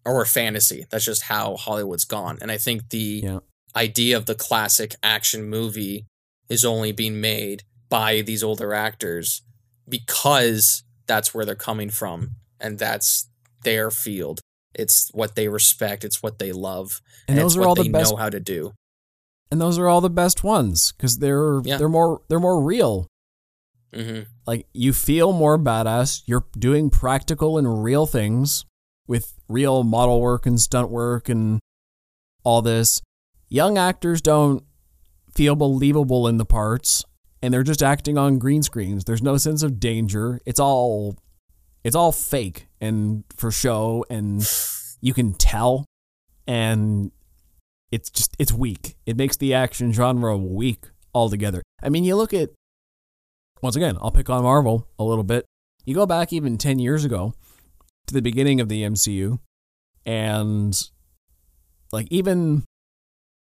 or fantasy. That's just how Hollywood's gone. And I think the Yeah. idea of the classic action movie is only being made by these older actors because that's where they're coming from and that's their field. It's what they respect, it's what they love, and and, those it's are what all they the best know how to do. and those are all the best ones because they're Yeah. they're more they're more real. hmm Like you feel more badass. You're doing practical and real things with real model work and stunt work and all this. Young actors don't feel believable in the parts and they're just acting on green screens. There's no sense of danger. It's all it's all fake and for show and you can tell and it's just it's weak. It makes the action genre weak altogether. I mean, you look at once again, I'll pick on Marvel a little bit. You go back even 10 years ago to the beginning of the MCU and like even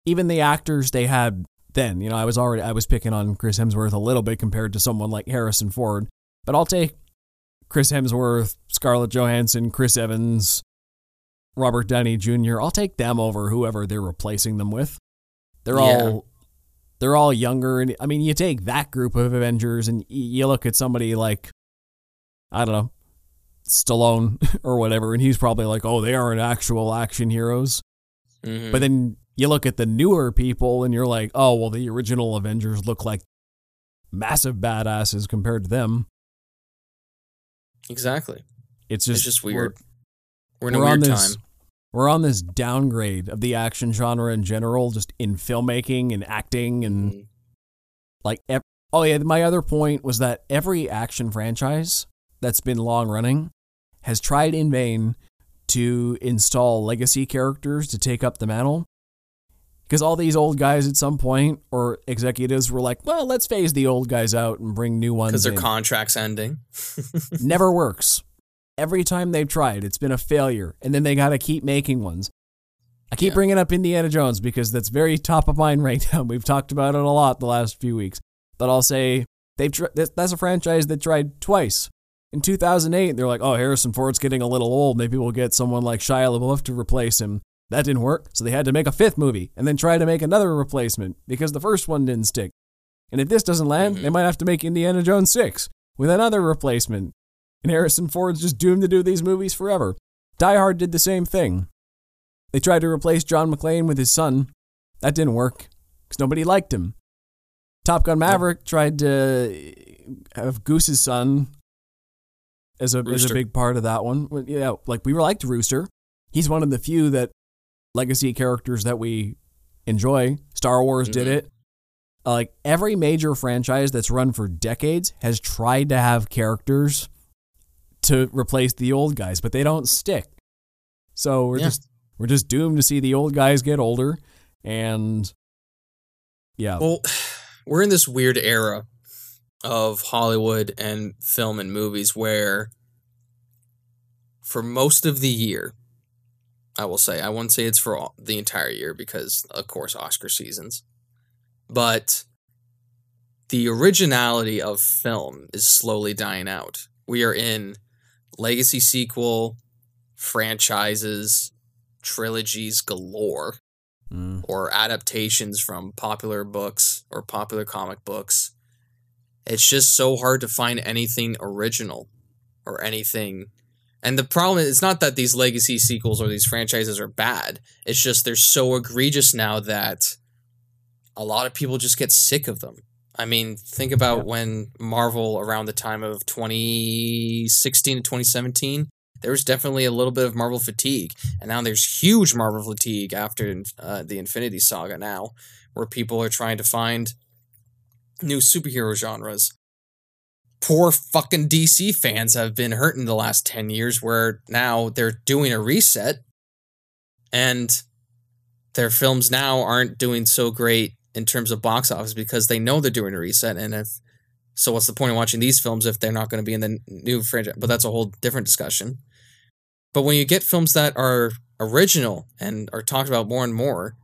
even the actors they had then, you know, I was already I was picking on Chris Hemsworth a little bit compared to someone like Harrison Ford, but I'll take Chris Hemsworth, Scarlett Johansson, Chris Evans, Robert Downey Jr. I'll take them over whoever they're replacing them with. They're Yeah. all they're all younger and I mean you take that group of Avengers and you look at somebody like I don't know Stallone or whatever and he's probably like oh they aren't actual action heroes hmm but then you look at the newer people and you're like oh well the original Avengers look like massive badasses compared to them. Exactly. It's just it's just we're- weird. We're, in a we're on weird this time. we're on this downgrade of the action genre in general, just in filmmaking and acting and Mhm. like ev- oh yeah my other point was that every action franchise that's been long running has tried in vain to install legacy characters to take up the mantle because all these old guys at some point or executives were like well let's phase the old guys out and bring new ones Because their in. contract's ending. never works every time they've tried it's been a failure and then they got to keep making ones I keep Yeah. bringing up Indiana Jones because that's very top of mind right now. We've talked about it a lot the last few weeks. But I'll say they've tr- that's that's a franchise that tried twice. In 2008, they're like, "Oh, Harrison Ford's getting a little old. Maybe we'll get someone like Shia LaBeouf to replace him." That didn't work, so they had to make a fifth movie and then try to make another replacement because the first one didn't stick. And if this doesn't land, they mm-hmm. might have to make Indiana Jones 6 with another replacement. And Harrison Ford's just doomed to do these movies forever. Die Hard did the same thing. They tried to replace John McClane with his son. That didn't work because nobody liked him. Top Gun Maverick tried to have Goose's son as a as a big part of that one. Yeah, like we liked Rooster. He's one of the few that legacy characters that we enjoy. Star Wars did Mhm. it. Like every major franchise that's run for decades has tried to have characters to replace the old guys, but they don't stick. So we're Yeah. just we're just doomed to see the old guys get older and yeah. Well, we're in this weird era of Hollywood and film and movies where, for most of the year, I will say, I won't say it's for all, the entire year because, of course, Oscar seasons, but the originality of film is slowly dying out. We are in legacy sequel, franchises, trilogies galore Mm. or adaptations from popular books or popular comic books. It's just so hard to find anything original or anything. And the problem is, it's not that these legacy sequels or these franchises are bad. It's just they're so egregious now that a lot of people just get sick of them. I mean, think about Yeah. when Marvel around the time of 2016 to 2017, there was definitely a little bit of Marvel fatigue. And now there's huge Marvel fatigue after uh, the Infinity Saga now, where people are trying to find new superhero genres. Poor fucking DC fans have been hurt in the last 10 years, where now they're doing a reset and their films now aren't doing so great in terms of box office because they know they're doing a reset. And if so, what's the point of watching these films if they're not going to be in the new franchise? But that's a whole different discussion. But when you get films that are original and are talked about more and more,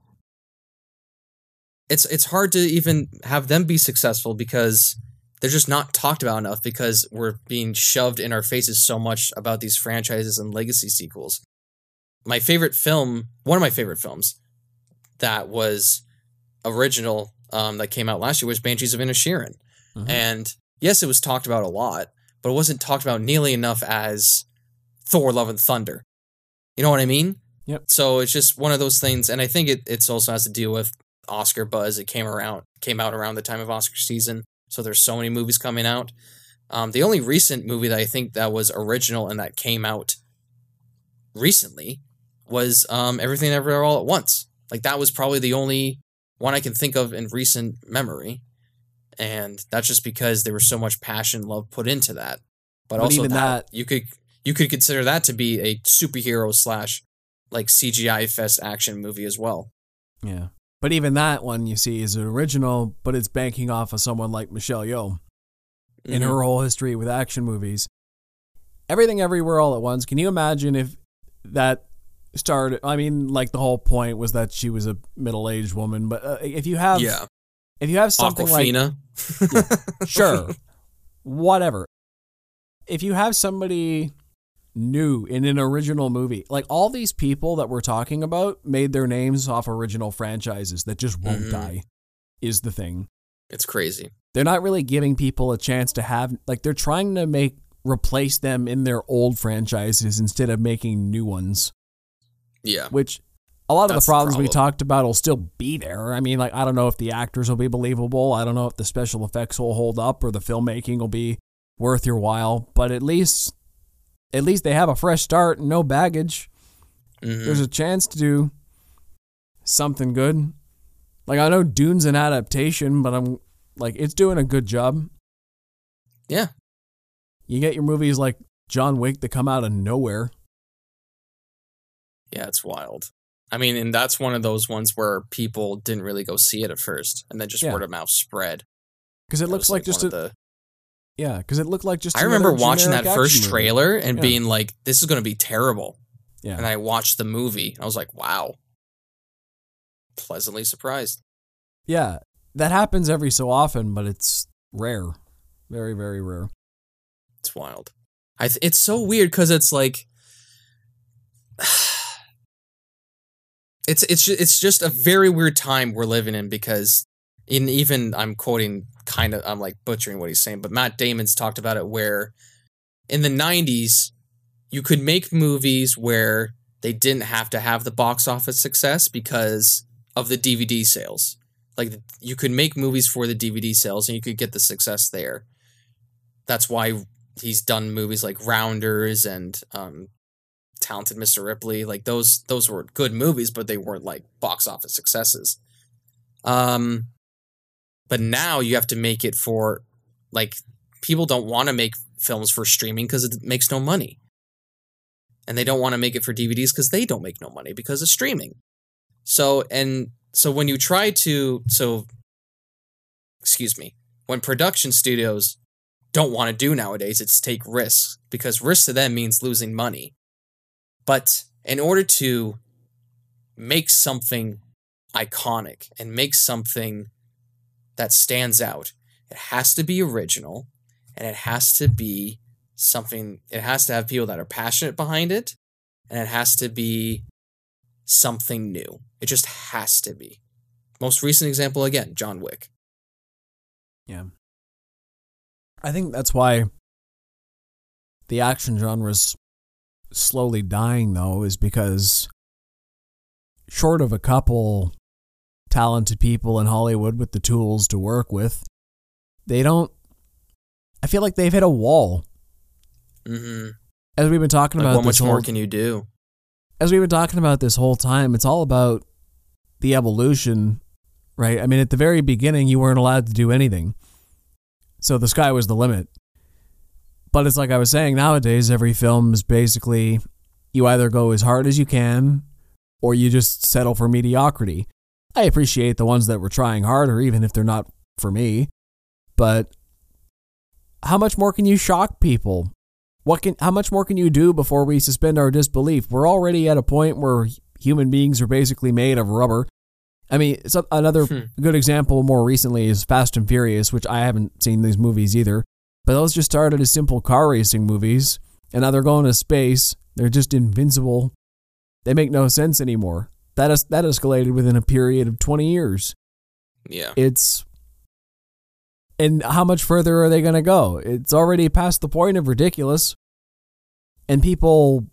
it's it's hard to even have them be successful because they're just not talked about enough because we're being shoved in our faces so much about these franchises and legacy sequels. My favorite film, one of my favorite films that was original um, that came out last year was Banshees of Inisherin. Mhm. And yes, it was talked about a lot, but it wasn't talked about nearly enough as Thor Love and Thunder. You know what I mean? Yep. So it's just one of those things, and I think it it's also has to deal with Oscar buzz. It came around came out around the time of Oscar season, so there's so many movies coming out. Um, the only recent movie that I think that was original and that came out recently was um, Everything Everywhere All at Once. Like that was probably the only one I can think of in recent memory, and that's just because there was so much passion, and love put into that. But, But also that, that- you could you could consider that to be a superhero slash like CGI fest action movie as well. Yeah. But even that one you see is an original, but it's banking off of someone like Michelle Yeoh in Mhm. her whole history with action movies. Everything Everywhere All at Once. Can you imagine if that started? I mean, like the whole point was that she was a middle-aged woman, but uh, if you have, yeah, if you have something like Awkwafina. sure, whatever. If you have somebody new in an original movie, like all these people that we're talking about made their names off original franchises that just won't Mhm. die, is the thing. it's crazy. They're not really giving people a chance to have, like, they're trying to make, replace them in their old franchises instead of making new ones, Yeah, which a lot of That's the the problems we talked about will still be there. I mean, like I don't know if the actors will be believable. I don't know if the special effects will hold up or the filmmaking will be worth your while. But at least, at least they have a fresh start and no baggage. Mhm. There's a chance to do something good. Like I know Dune's an adaptation, but I'm like it's doing a good job. Yeah. You get your movies like John Wick that come out of nowhere. Yeah, it's wild. I mean, and that's one of those ones where people didn't really go see it at first, and then just Yeah. word of mouth spread. Because it looks was, like, just a, the- yeah, because it looked like just. I remember watching that first movie. trailer and Yeah. being like, "This is going to be terrible," Yeah, and I watched the movie. I was like, "Wow." Pleasantly surprised. yeah, that happens every so often, but it's rare, very very rare. It's wild. I th- it's so weird because it's like it's it's it's just a very weird time we're living in because in even I'm quoting kind of I'm like butchering what he's saying, but Matt Damon's talked about it where in the 90s you could make movies where they didn't have to have the box office success because of the DVD sales. Like you could make movies for the DVD sales and you could get the success there. That's why he's done movies like Rounders and um, Talented Mr. Ripley. Like those those were good movies, but they weren't like box office successes. Um, but now you have to make it for like people don't want to make films for streaming because it makes no money, and they don't want to make it for DVDs because they don't make no money because of streaming. So and so when you try to so excuse me when production studios don't want to do nowadays it's take risks because risk to them means losing money but in order to make something iconic and make something that stands out. It has to be original and it has to be something it has to have people that are passionate behind it and it has to be something new. It just has to be. Most recent example again john wick. Yeah. I think that's why the action genre's slowly dying though is because short of a couple talented people in Hollywood with the tools to work with, they don't I feel like they've hit a wall. mm-hmm. As we've been talking like, about what much more can you do as we've been talking about this whole time, it's all about the evolution, right? I mean, at the very beginning, you weren't allowed to do anything. So the sky was the limit. But it's like I was saying, nowadays, every film is basically you either go as hard as you can or you just settle for mediocrity. I appreciate the ones that were trying harder, even if they're not for me. But how much more can you shock people? What can how much more can you do before we suspend our disbelief? We're already at a point where human beings are basically made of rubber. I mean, another Hmm. good example more recently is Fast and Furious, which I haven't seen these movies either. But those just started as simple car racing movies, and now they're going to space. They're just invincible. They make no sense anymore. That is that escalated within a period of twenty years. yeah It's and how much further are they going to go? It's already past the point of ridiculous. And people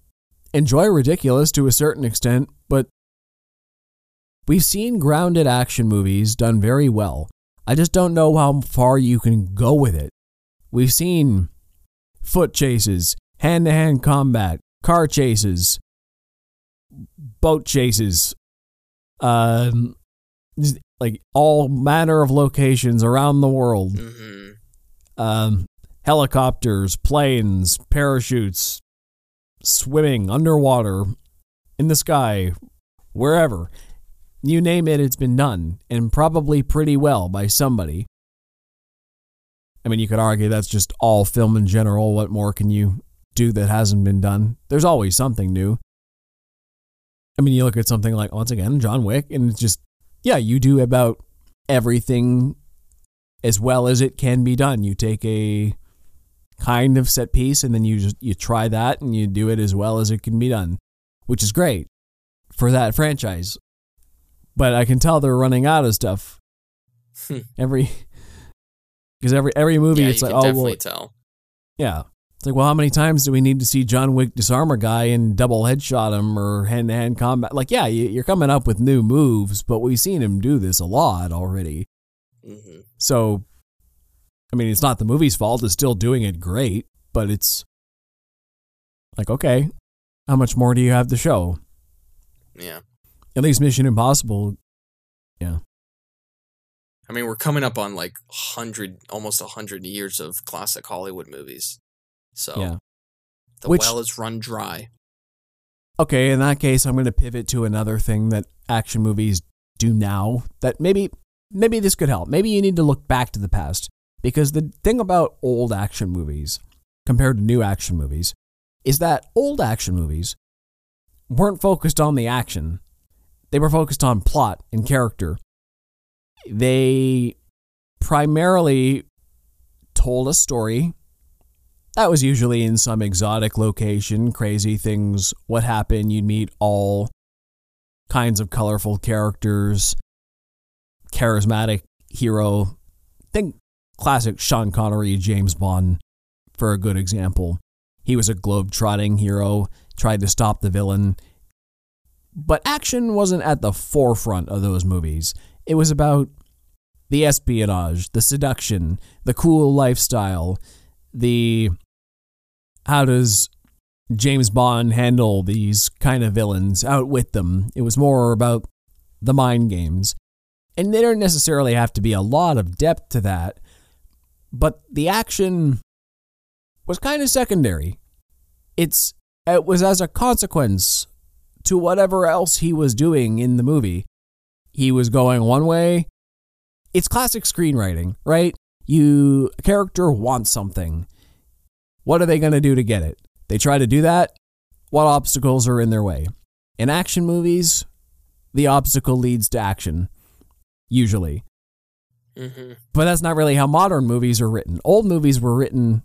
enjoy ridiculous to a certain extent, but we've seen grounded action movies done very well. I just don't know how far you can go with it. We've seen foot chases, hand to hand combat, car chases, boat chases, um, like all manner of locations around the world mm-hmm. um, helicopters, planes, parachutes, swimming underwater, in the sky, wherever. You name it, it's been done, and probably pretty well by somebody. I mean, you could argue that's just all film in general. What more can you do that hasn't been done? There's always something new. I mean, you look at something like, once again, John Wick, and it's just, yeah, you do about everything as well as it can be done. You take a kind of set piece and then you just you try that and you do it as well as it can be done, which is great for that franchise. But I can tell they're running out of stuff. Hmm. every because every every movie yeah it's like oh definitely well tell yeah it's like, well, how many times do we need to see John Wick disarm a guy and double headshot him or hand to hand combat? Like, yeah, you're coming up with new moves, but we've seen him do this a lot already. Mm-hmm. So, I mean, it's not the movie's fault. It's still doing it great, but it's like, okay, how much more do you have to show? Yeah. At least Mission Impossible, yeah. I mean, we're coming up on like hundred, almost a hundred years of classic Hollywood movies. So Yeah. the Which- well is run dry. Okay, in that case, I'm going to pivot to another thing that action movies do now that maybe maybe this could help. Maybe you need to look back to the past because the thing about old action movies compared to new action movies is that old action movies weren't focused on the action. They were focused on plot and character. They primarily told a story that was usually in some exotic location, crazy things what happened. You'd meet all kinds of colorful characters, charismatic hero. Think classic Sean Connery, James Bond for a good example. He was a globe-trotting hero, tried to stop the villain. But action wasn't at the forefront of those movies. It was about the espionage, the seduction, the cool lifestyle, the how does James Bond handle these kind of villains, outwit them. It was more about the mind games. And they don't necessarily have to be a lot of depth to that, but the action was kind of secondary. It's it was as a consequence to whatever else he was doing in the movie. He was going one way. It's classic screenwriting, right? You a character wants something. What are they going to do to get it? They try to do that. What obstacles are in their way? In action movies, the obstacle leads to action, usually. Mm-hmm. But that's not really how modern movies are written. Old movies were written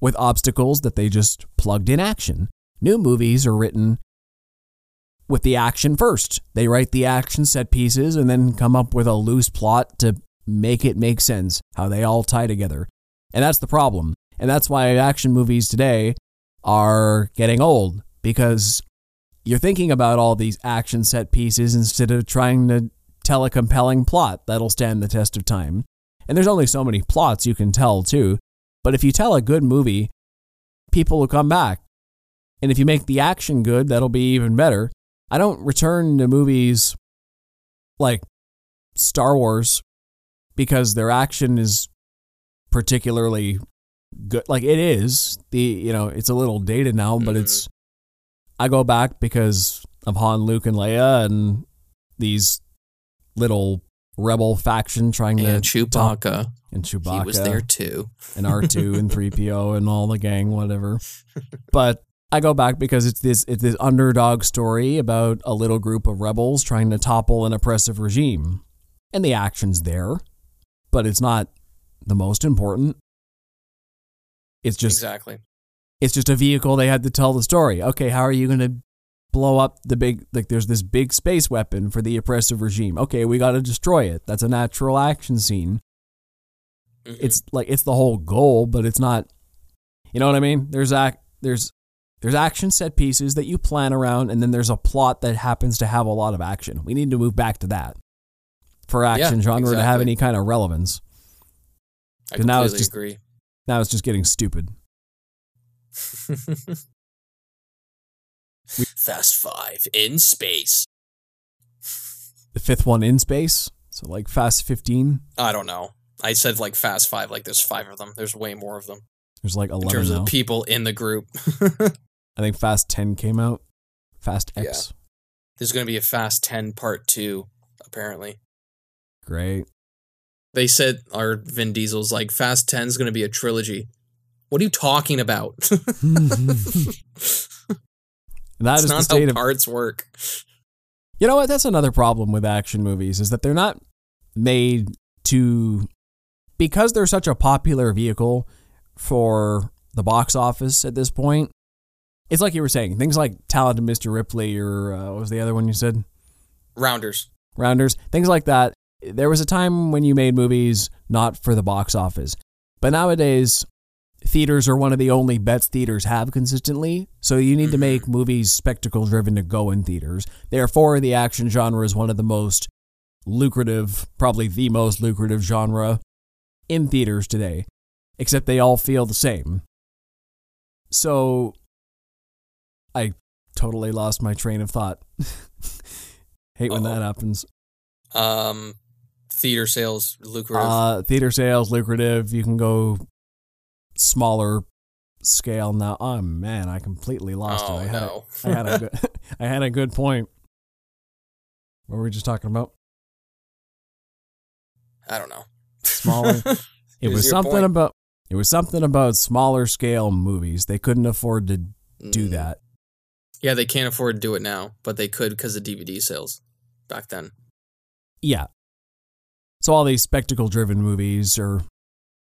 with obstacles that they just plugged in action. New movies are written with the action first. They write the action set pieces and then come up with a loose plot to make it make sense, how they all tie together. And that's the problem. And that's why action movies today are getting old because you're thinking about all these action set pieces instead of trying to tell a compelling plot that'll stand the test of time. And there's only so many plots you can tell, too. But if you tell a good movie, people will come back. And if you make the action good, that'll be even better. I don't return to movies like Star Wars because their action is particularly good. Like it is. The you know, it's a little dated now, but Mhm. it's I go back because of Han, Luke, and Leia and these little rebel faction trying And to Chewbacca, and Chewbacca he was there too. and R2 and 3PO and all the gang, whatever. But I go back because it's this it's this underdog story about a little group of rebels trying to topple an oppressive regime. And the action's there, but it's not the most important. It's just exactly. it's just a vehicle they had to tell the story. Okay, how are you going to blow up the big like there's this big space weapon for the oppressive regime. Okay, we got to destroy it. That's a natural action scene Mhm. it's like it's the whole goal, but it's not. You know what I mean? There's act there's there's action set pieces that you plan around, and then there's a plot that happens to have a lot of action. We need to move back to that for action genre to have any kind of relevance. I 'cause now it's completely just- agree. Now it's just getting stupid. Fast Five in space. The fifth one in space, so like Fast 15. I don't know. I said like Fast Five, like there's five of them. There's way more of them There's like 11 in 11 terms now. of the people in the group. I think Fast 10 came out. Fast X, there's going to be a Fast Ten Part Two, apparently. great. They said, our Vin Diesel's like Fast 10 is going to be a trilogy. What are you talking about? that That's is the state how of parts work. You know what? That's another problem with action movies is that they're not made to because they're such a popular vehicle for the box office at this point. It's like you were saying, things like Talented Mr. Ripley or uh, what was the other one you said? Rounders. Rounders, things like that. There was a time when you made movies not for the box office. But nowadays, theaters are one of the only bets theaters have consistently. So you need to Mhm. make movies spectacle driven to go in theaters. Therefore, the action genre is one of the most lucrative, probably the most lucrative genre in theaters today. Except they all feel the same. So I totally lost my train of thought. Hate when that Uh-oh. happens. Um, theater sales lucrative. Uh, theater sales lucrative. You can go smaller scale now. Oh man, I completely lost oh it. I had, no. a, I had a good, I had a good point. What were we just talking about? I don't know. Smaller. It was something point. about. It was something about smaller scale movies. They couldn't afford to do Mm. that. Yeah, they can't afford to do it now, but they could because of DVD sales back then. Yeah. So all these spectacle driven movies are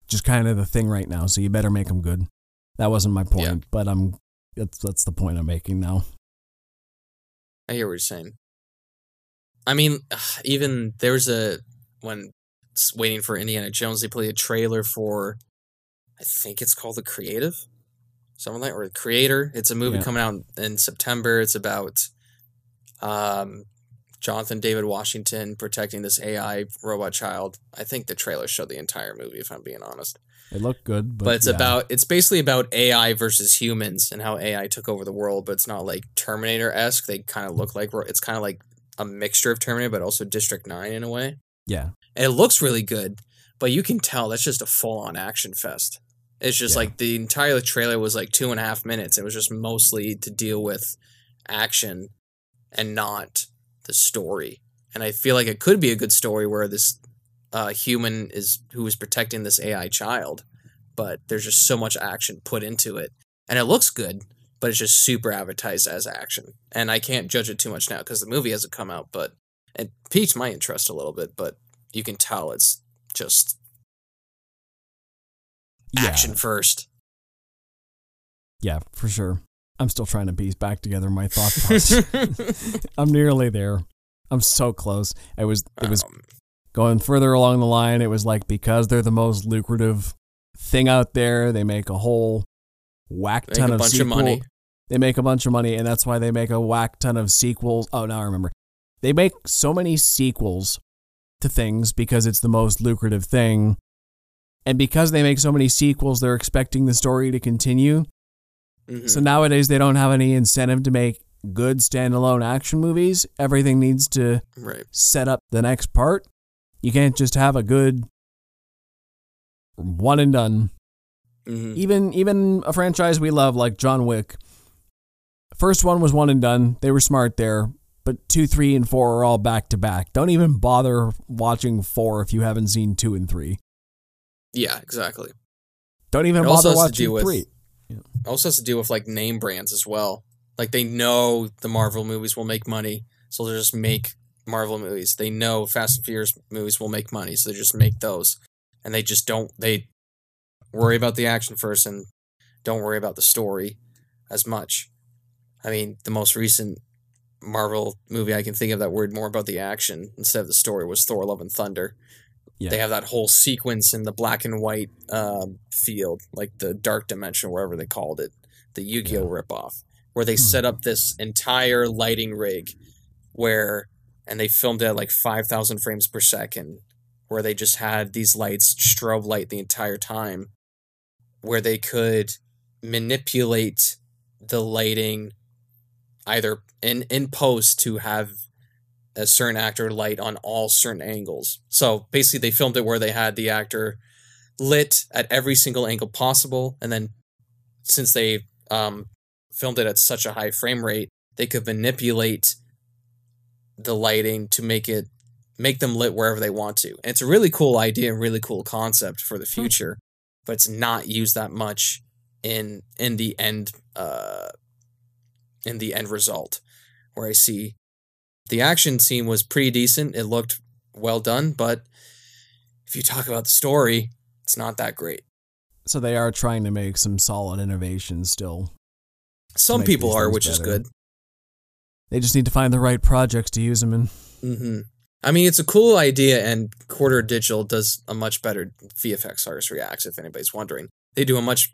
just kind of the thing right now. So you better make them good. That wasn't my point, Yeah. but I'm. That's that's the point I'm making now. I hear what you're saying. I mean, even there's a when waiting for Indiana Jones, they played a trailer for, I think it's called The Creative, something like or The Creator. It's a movie Yeah. coming out in September. It's about, um, Jonathan David Washington protecting this AI robot child. I think the trailer showed the entire movie, if I'm being honest. It looked good, but, But, it's yeah. about it's basically about AI versus humans and how AI took over the world. But it's not like Terminator esque. They kind of look like it's kind of like a mixture of Terminator, but also District Nine in a way. yeah, And it looks really good, but you can tell that's just a full on action fest. It's just Yeah. like the entire trailer was like two and a half minutes. It was just mostly to deal with action and not the story. And I feel like it could be a good story where this uh, human is who is protecting this AI child, but there's just so much action put into it, and it looks good, but it's just super advertised as action. And I can't judge it too much now because the movie hasn't come out, but it piqued my interest a little bit. But you can tell it's just yeah, action first. yeah, for sure. I'm still trying to piece back together my thought process. I'm nearly there. I'm so close. It was it was Um, going further along the line. It was like because they're the most lucrative thing out there, they make a whole whack ton of sequel. of money. They make a bunch of money, and that's why they make a whack ton of sequels. Oh, now I remember. They make so many sequels to things because it's the most lucrative thing. And because they make so many sequels, they're expecting the story to continue. Mhm. So nowadays, they don't have any incentive to make good standalone action movies. Everything needs to right. set up the next part. You can't just have a good one and done. hmm Even even a franchise we love like John Wick. First one was one and done. They were smart there, but 2, 3 and 4 are all back to back. Don't even bother watching 4 if you haven't seen 2 and 3. Yeah, exactly. Don't even It bother has to deal watching with- 3. It also has to deal with like name brands as well. Like they know the Marvel movies will make money, so they'll just make Marvel movies. They know Fast and Furious movies will make money, so they just make those. And they just don't they worry about the action first and don't worry about the story as much. I mean, the most recent Marvel movie I can think of that worried more about the action instead of the story was Thor Love and Thunder. Yeah. They have that whole sequence in the black and white um, field, like the dark dimension, wherever they called it, the Yu-Gi-Oh ripoff, where they Hmm. set up this entire lighting rig where and they filmed it at like 5000 frames per second where they just had these lights strobe light the entire time where they could manipulate the lighting either in in post to have a certain actor light on all certain angles. So basically they filmed it where they had the actor lit at every single angle possible and then since they um filmed it at such a high frame rate, they could manipulate the lighting to make it make them lit wherever they want to. And it's a really cool idea really cool concept for the future, but it's not used that much in in the end uh in the end result where I see the action scene was pretty decent. It looked well done, but if you talk about the story, it's not that great. So they are trying to make some solid innovations still. Some people are, which is good. They just need to find the right projects to use them in. hmm I mean, it's a cool idea, and Corridor Digital does a much better VFX artist reacts. If anybody's wondering, they do a much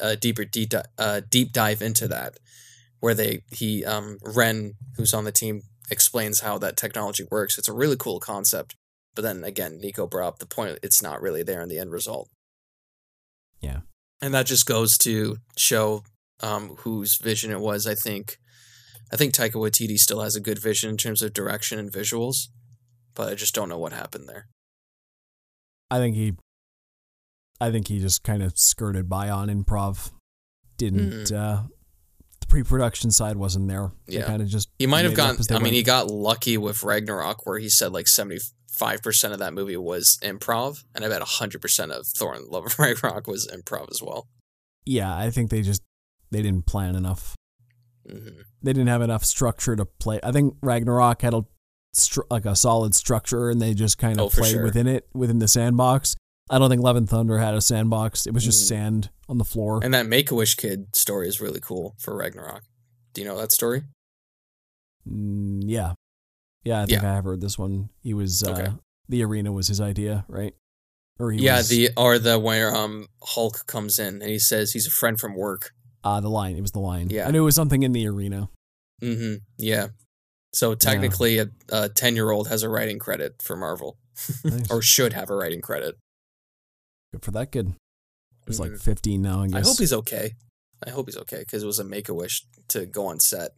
uh, deeper deep di- uh, deep dive into that, where they he um Wren who's on the team explains how that technology works. It's a really cool concept, but then again, Niko brought up the point it's not really there in the end result. Yeah. and that just goes to show um whose vision it was. I think, I think Taika Waititi still has a good vision in terms of direction and visuals, but I just don't know what happened there. I think he, I think he just kind of skirted by on improv. Didn't Mhm. uh, pre-production side wasn't there. Yeah. kind of just He might have made it up gotten. I mean, he got lucky with Ragnarok, where he said like seventy five percent of that movie was improv, and I bet hundred percent of Thor: and Love of Ragnarok was improv as well. yeah, I think they just they didn't plan enough. hmm They didn't have enough structure to play. I think Ragnarok had a like a solid structure, and they just kind of Oh, played sure. within it within the sandbox. I don't think Love and Thunder had a sandbox. It was just Mhm. sand on the floor. And that Make a Wish kid story is really cool for Ragnarok. Do you know that story? Mm, yeah, yeah. I think I have heard this one. He was uh, Okay. the arena was his idea, right? Or he yeah, was, the or the where um Hulk comes in and he says he's a friend from work. uh, the line. It was the line. Yeah. I knew it was something in the arena. Mm-hmm. Yeah. So technically, a- a ten year old has a writing credit for Marvel, Nice. or should have a writing credit. Good for that kid. He's like Mhm. 15 now, I guess. I hope he's okay. I hope he's okay because it was a make a wish to go on set.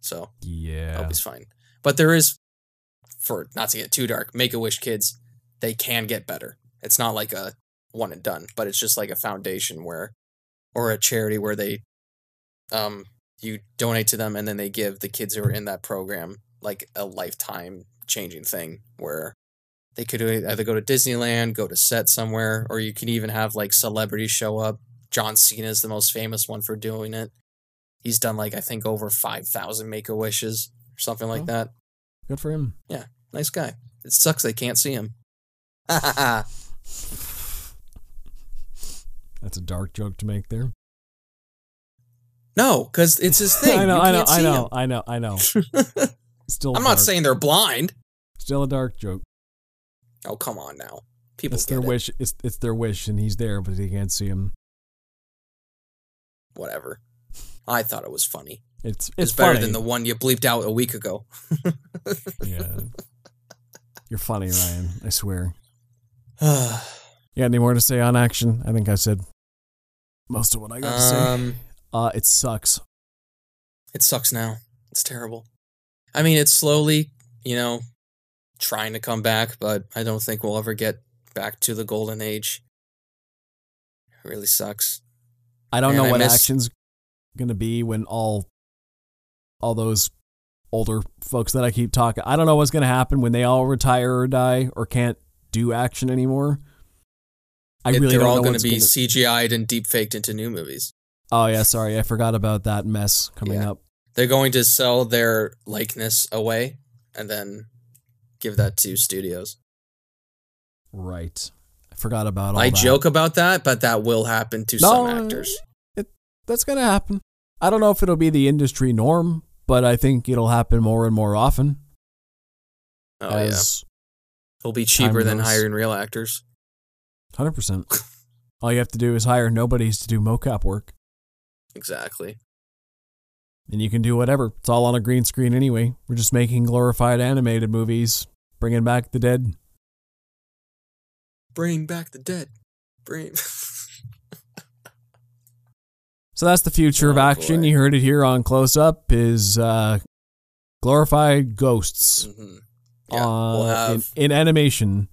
So I yeah. hope he's fine. But there is, for not to get too dark, make a wish kids, they can get better. It's not like a one and done, but it's just like a foundation where, or a charity where they, um, you donate to them and then they give the kids who are in that program like a lifetime changing thing where they could either go to Disneyland, go to set somewhere, or you can even have like celebrities show up. John Cena is the most famous one for doing it. He's done like I think over five thousand make a wishes or something like Oh. that. Good for him. Yeah, nice guy. It sucks they can't see him. That's a dark joke to make there. no, because it's his thing. I know, I know, I know, I know, I know. Still, I'm not saying they're blind. Still a dark joke. Oh come on now, people It's their it. wish. It's it's their wish, and he's there, but he can't see him. Whatever. I thought it was funny. It's It's, it's better funny. than the one you bleeped out a week ago. yeah. You're funny, Ryan. I swear. um, You any more to say on action? I think I said most of what I got to say. Uh, it sucks. it sucks now. It's terrible. I mean, it's slowly, you know, trying to come back, but I don't think we'll ever get back to the golden age. It really sucks. I don't Man, know I what miss- action's gonna be when all all those older folks that I keep talking. I don't know what's gonna happen when they all retire or die or can't do action anymore. I really they're all going to be gonna- CGI'd and deep faked into new movies. Oh yeah, sorry, I forgot about that mess coming Yeah. up. They're going to sell their likeness away and then give that to studios. Right, I forgot about all I that. joke about that, but that will happen to No, some actors. It, that's gonna happen. I don't know if it'll be the industry norm, but I think it'll happen more and more often. Oh yeah, it'll be cheaper than goes. hiring real actors. hundred percent. All you have to do is hire nobodies to do mocap work. Exactly. And you can do whatever. It's all on a green screen anyway. We're just making glorified animated movies, bringing back the dead. Bring back the dead. Bring. So that's the future of Oh, action. boy. You heard it here on Close Up is uh, glorified ghosts Mhm. Yeah, uh, we'll in, have in animation.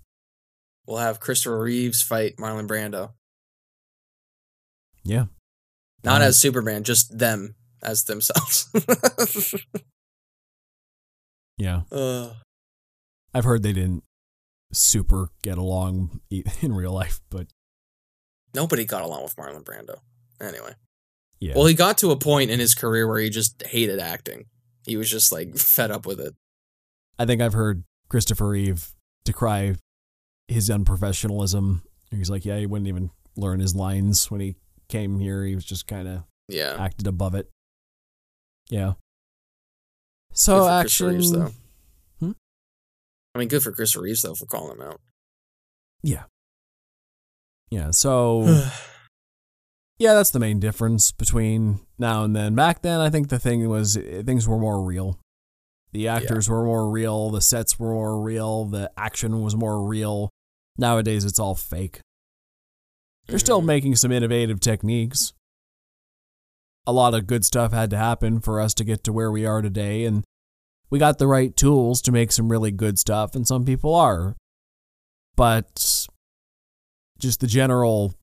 we'll have Christopher Reeves fight Marlon Brando. Yeah. Not Uh, as Superman, just them as themselves. Yeah. uh, I've heard they didn't super get along in real life, but nobody got along with Marlon Brando. Anyway. yeah. Well, he got to a point in his career where he just hated acting. He was just like fed up with it. I think I've heard Christopher Reeve decry his unprofessionalism. He's like, yeah, he wouldn't even learn his lines when he came here. He was just kind of Yeah. acted above it. Yeah. So for Chris action. Reeves, though. Hmm? I mean, good for Chris Reeves though for calling him out. Yeah. Yeah. So Yeah, that's the main difference between now and then. Back then, I think the thing was things were more real. The actors were more real, the sets were more real, the action was more real. Nowadays, it's all fake. They're still Mhm. making some innovative techniques. A lot of good stuff had to happen for us to get to where we are today, and we got the right tools to make some really good stuff, and some people are. But just the general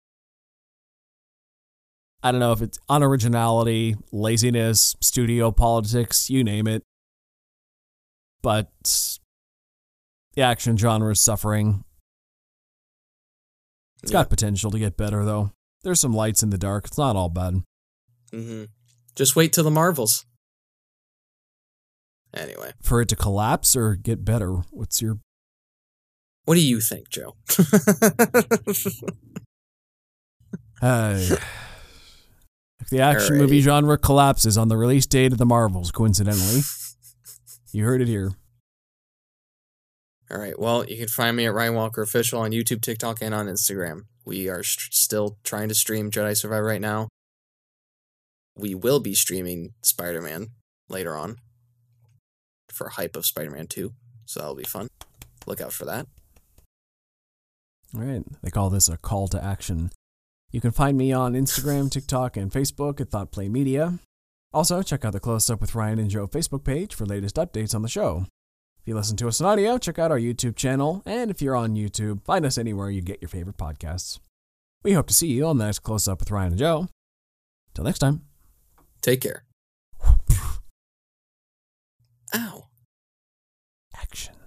I don't know if it's unoriginality, laziness, studio politics, you name it. But the action genre is suffering. It's Yeah. got potential to get better, though. There's some lights in the dark. It's not all bad. Hmm Just wait till the Marvels. Anyway, For it to collapse or get better, what's your. what do you think, Joe? Uh, if the action Alrighty. movie genre collapses on the release date of the Marvels, coincidentally, you heard it here. All right. Well, you can find me at Ryan Walker Official on YouTube, TikTok, and on Instagram. We are st- still trying to stream Jedi Survivor right now. We will be streaming Spider Man later on for hype of Spider Man 2. So that'll be fun. Look out for that. All right. They call this a call to action. You can find me on Instagram, TikTok, and Facebook at Thought Plane Media. Also, check out the Close Up with Ryan and Joe Facebook page for latest updates on the show. If you listen to us on audio, check out our YouTube channel. And if you're on YouTube, find us anywhere you get your favorite podcasts. We hope to see you on the next Close Up with Ryan and Joe. Till next time. Take care. Ow. Action.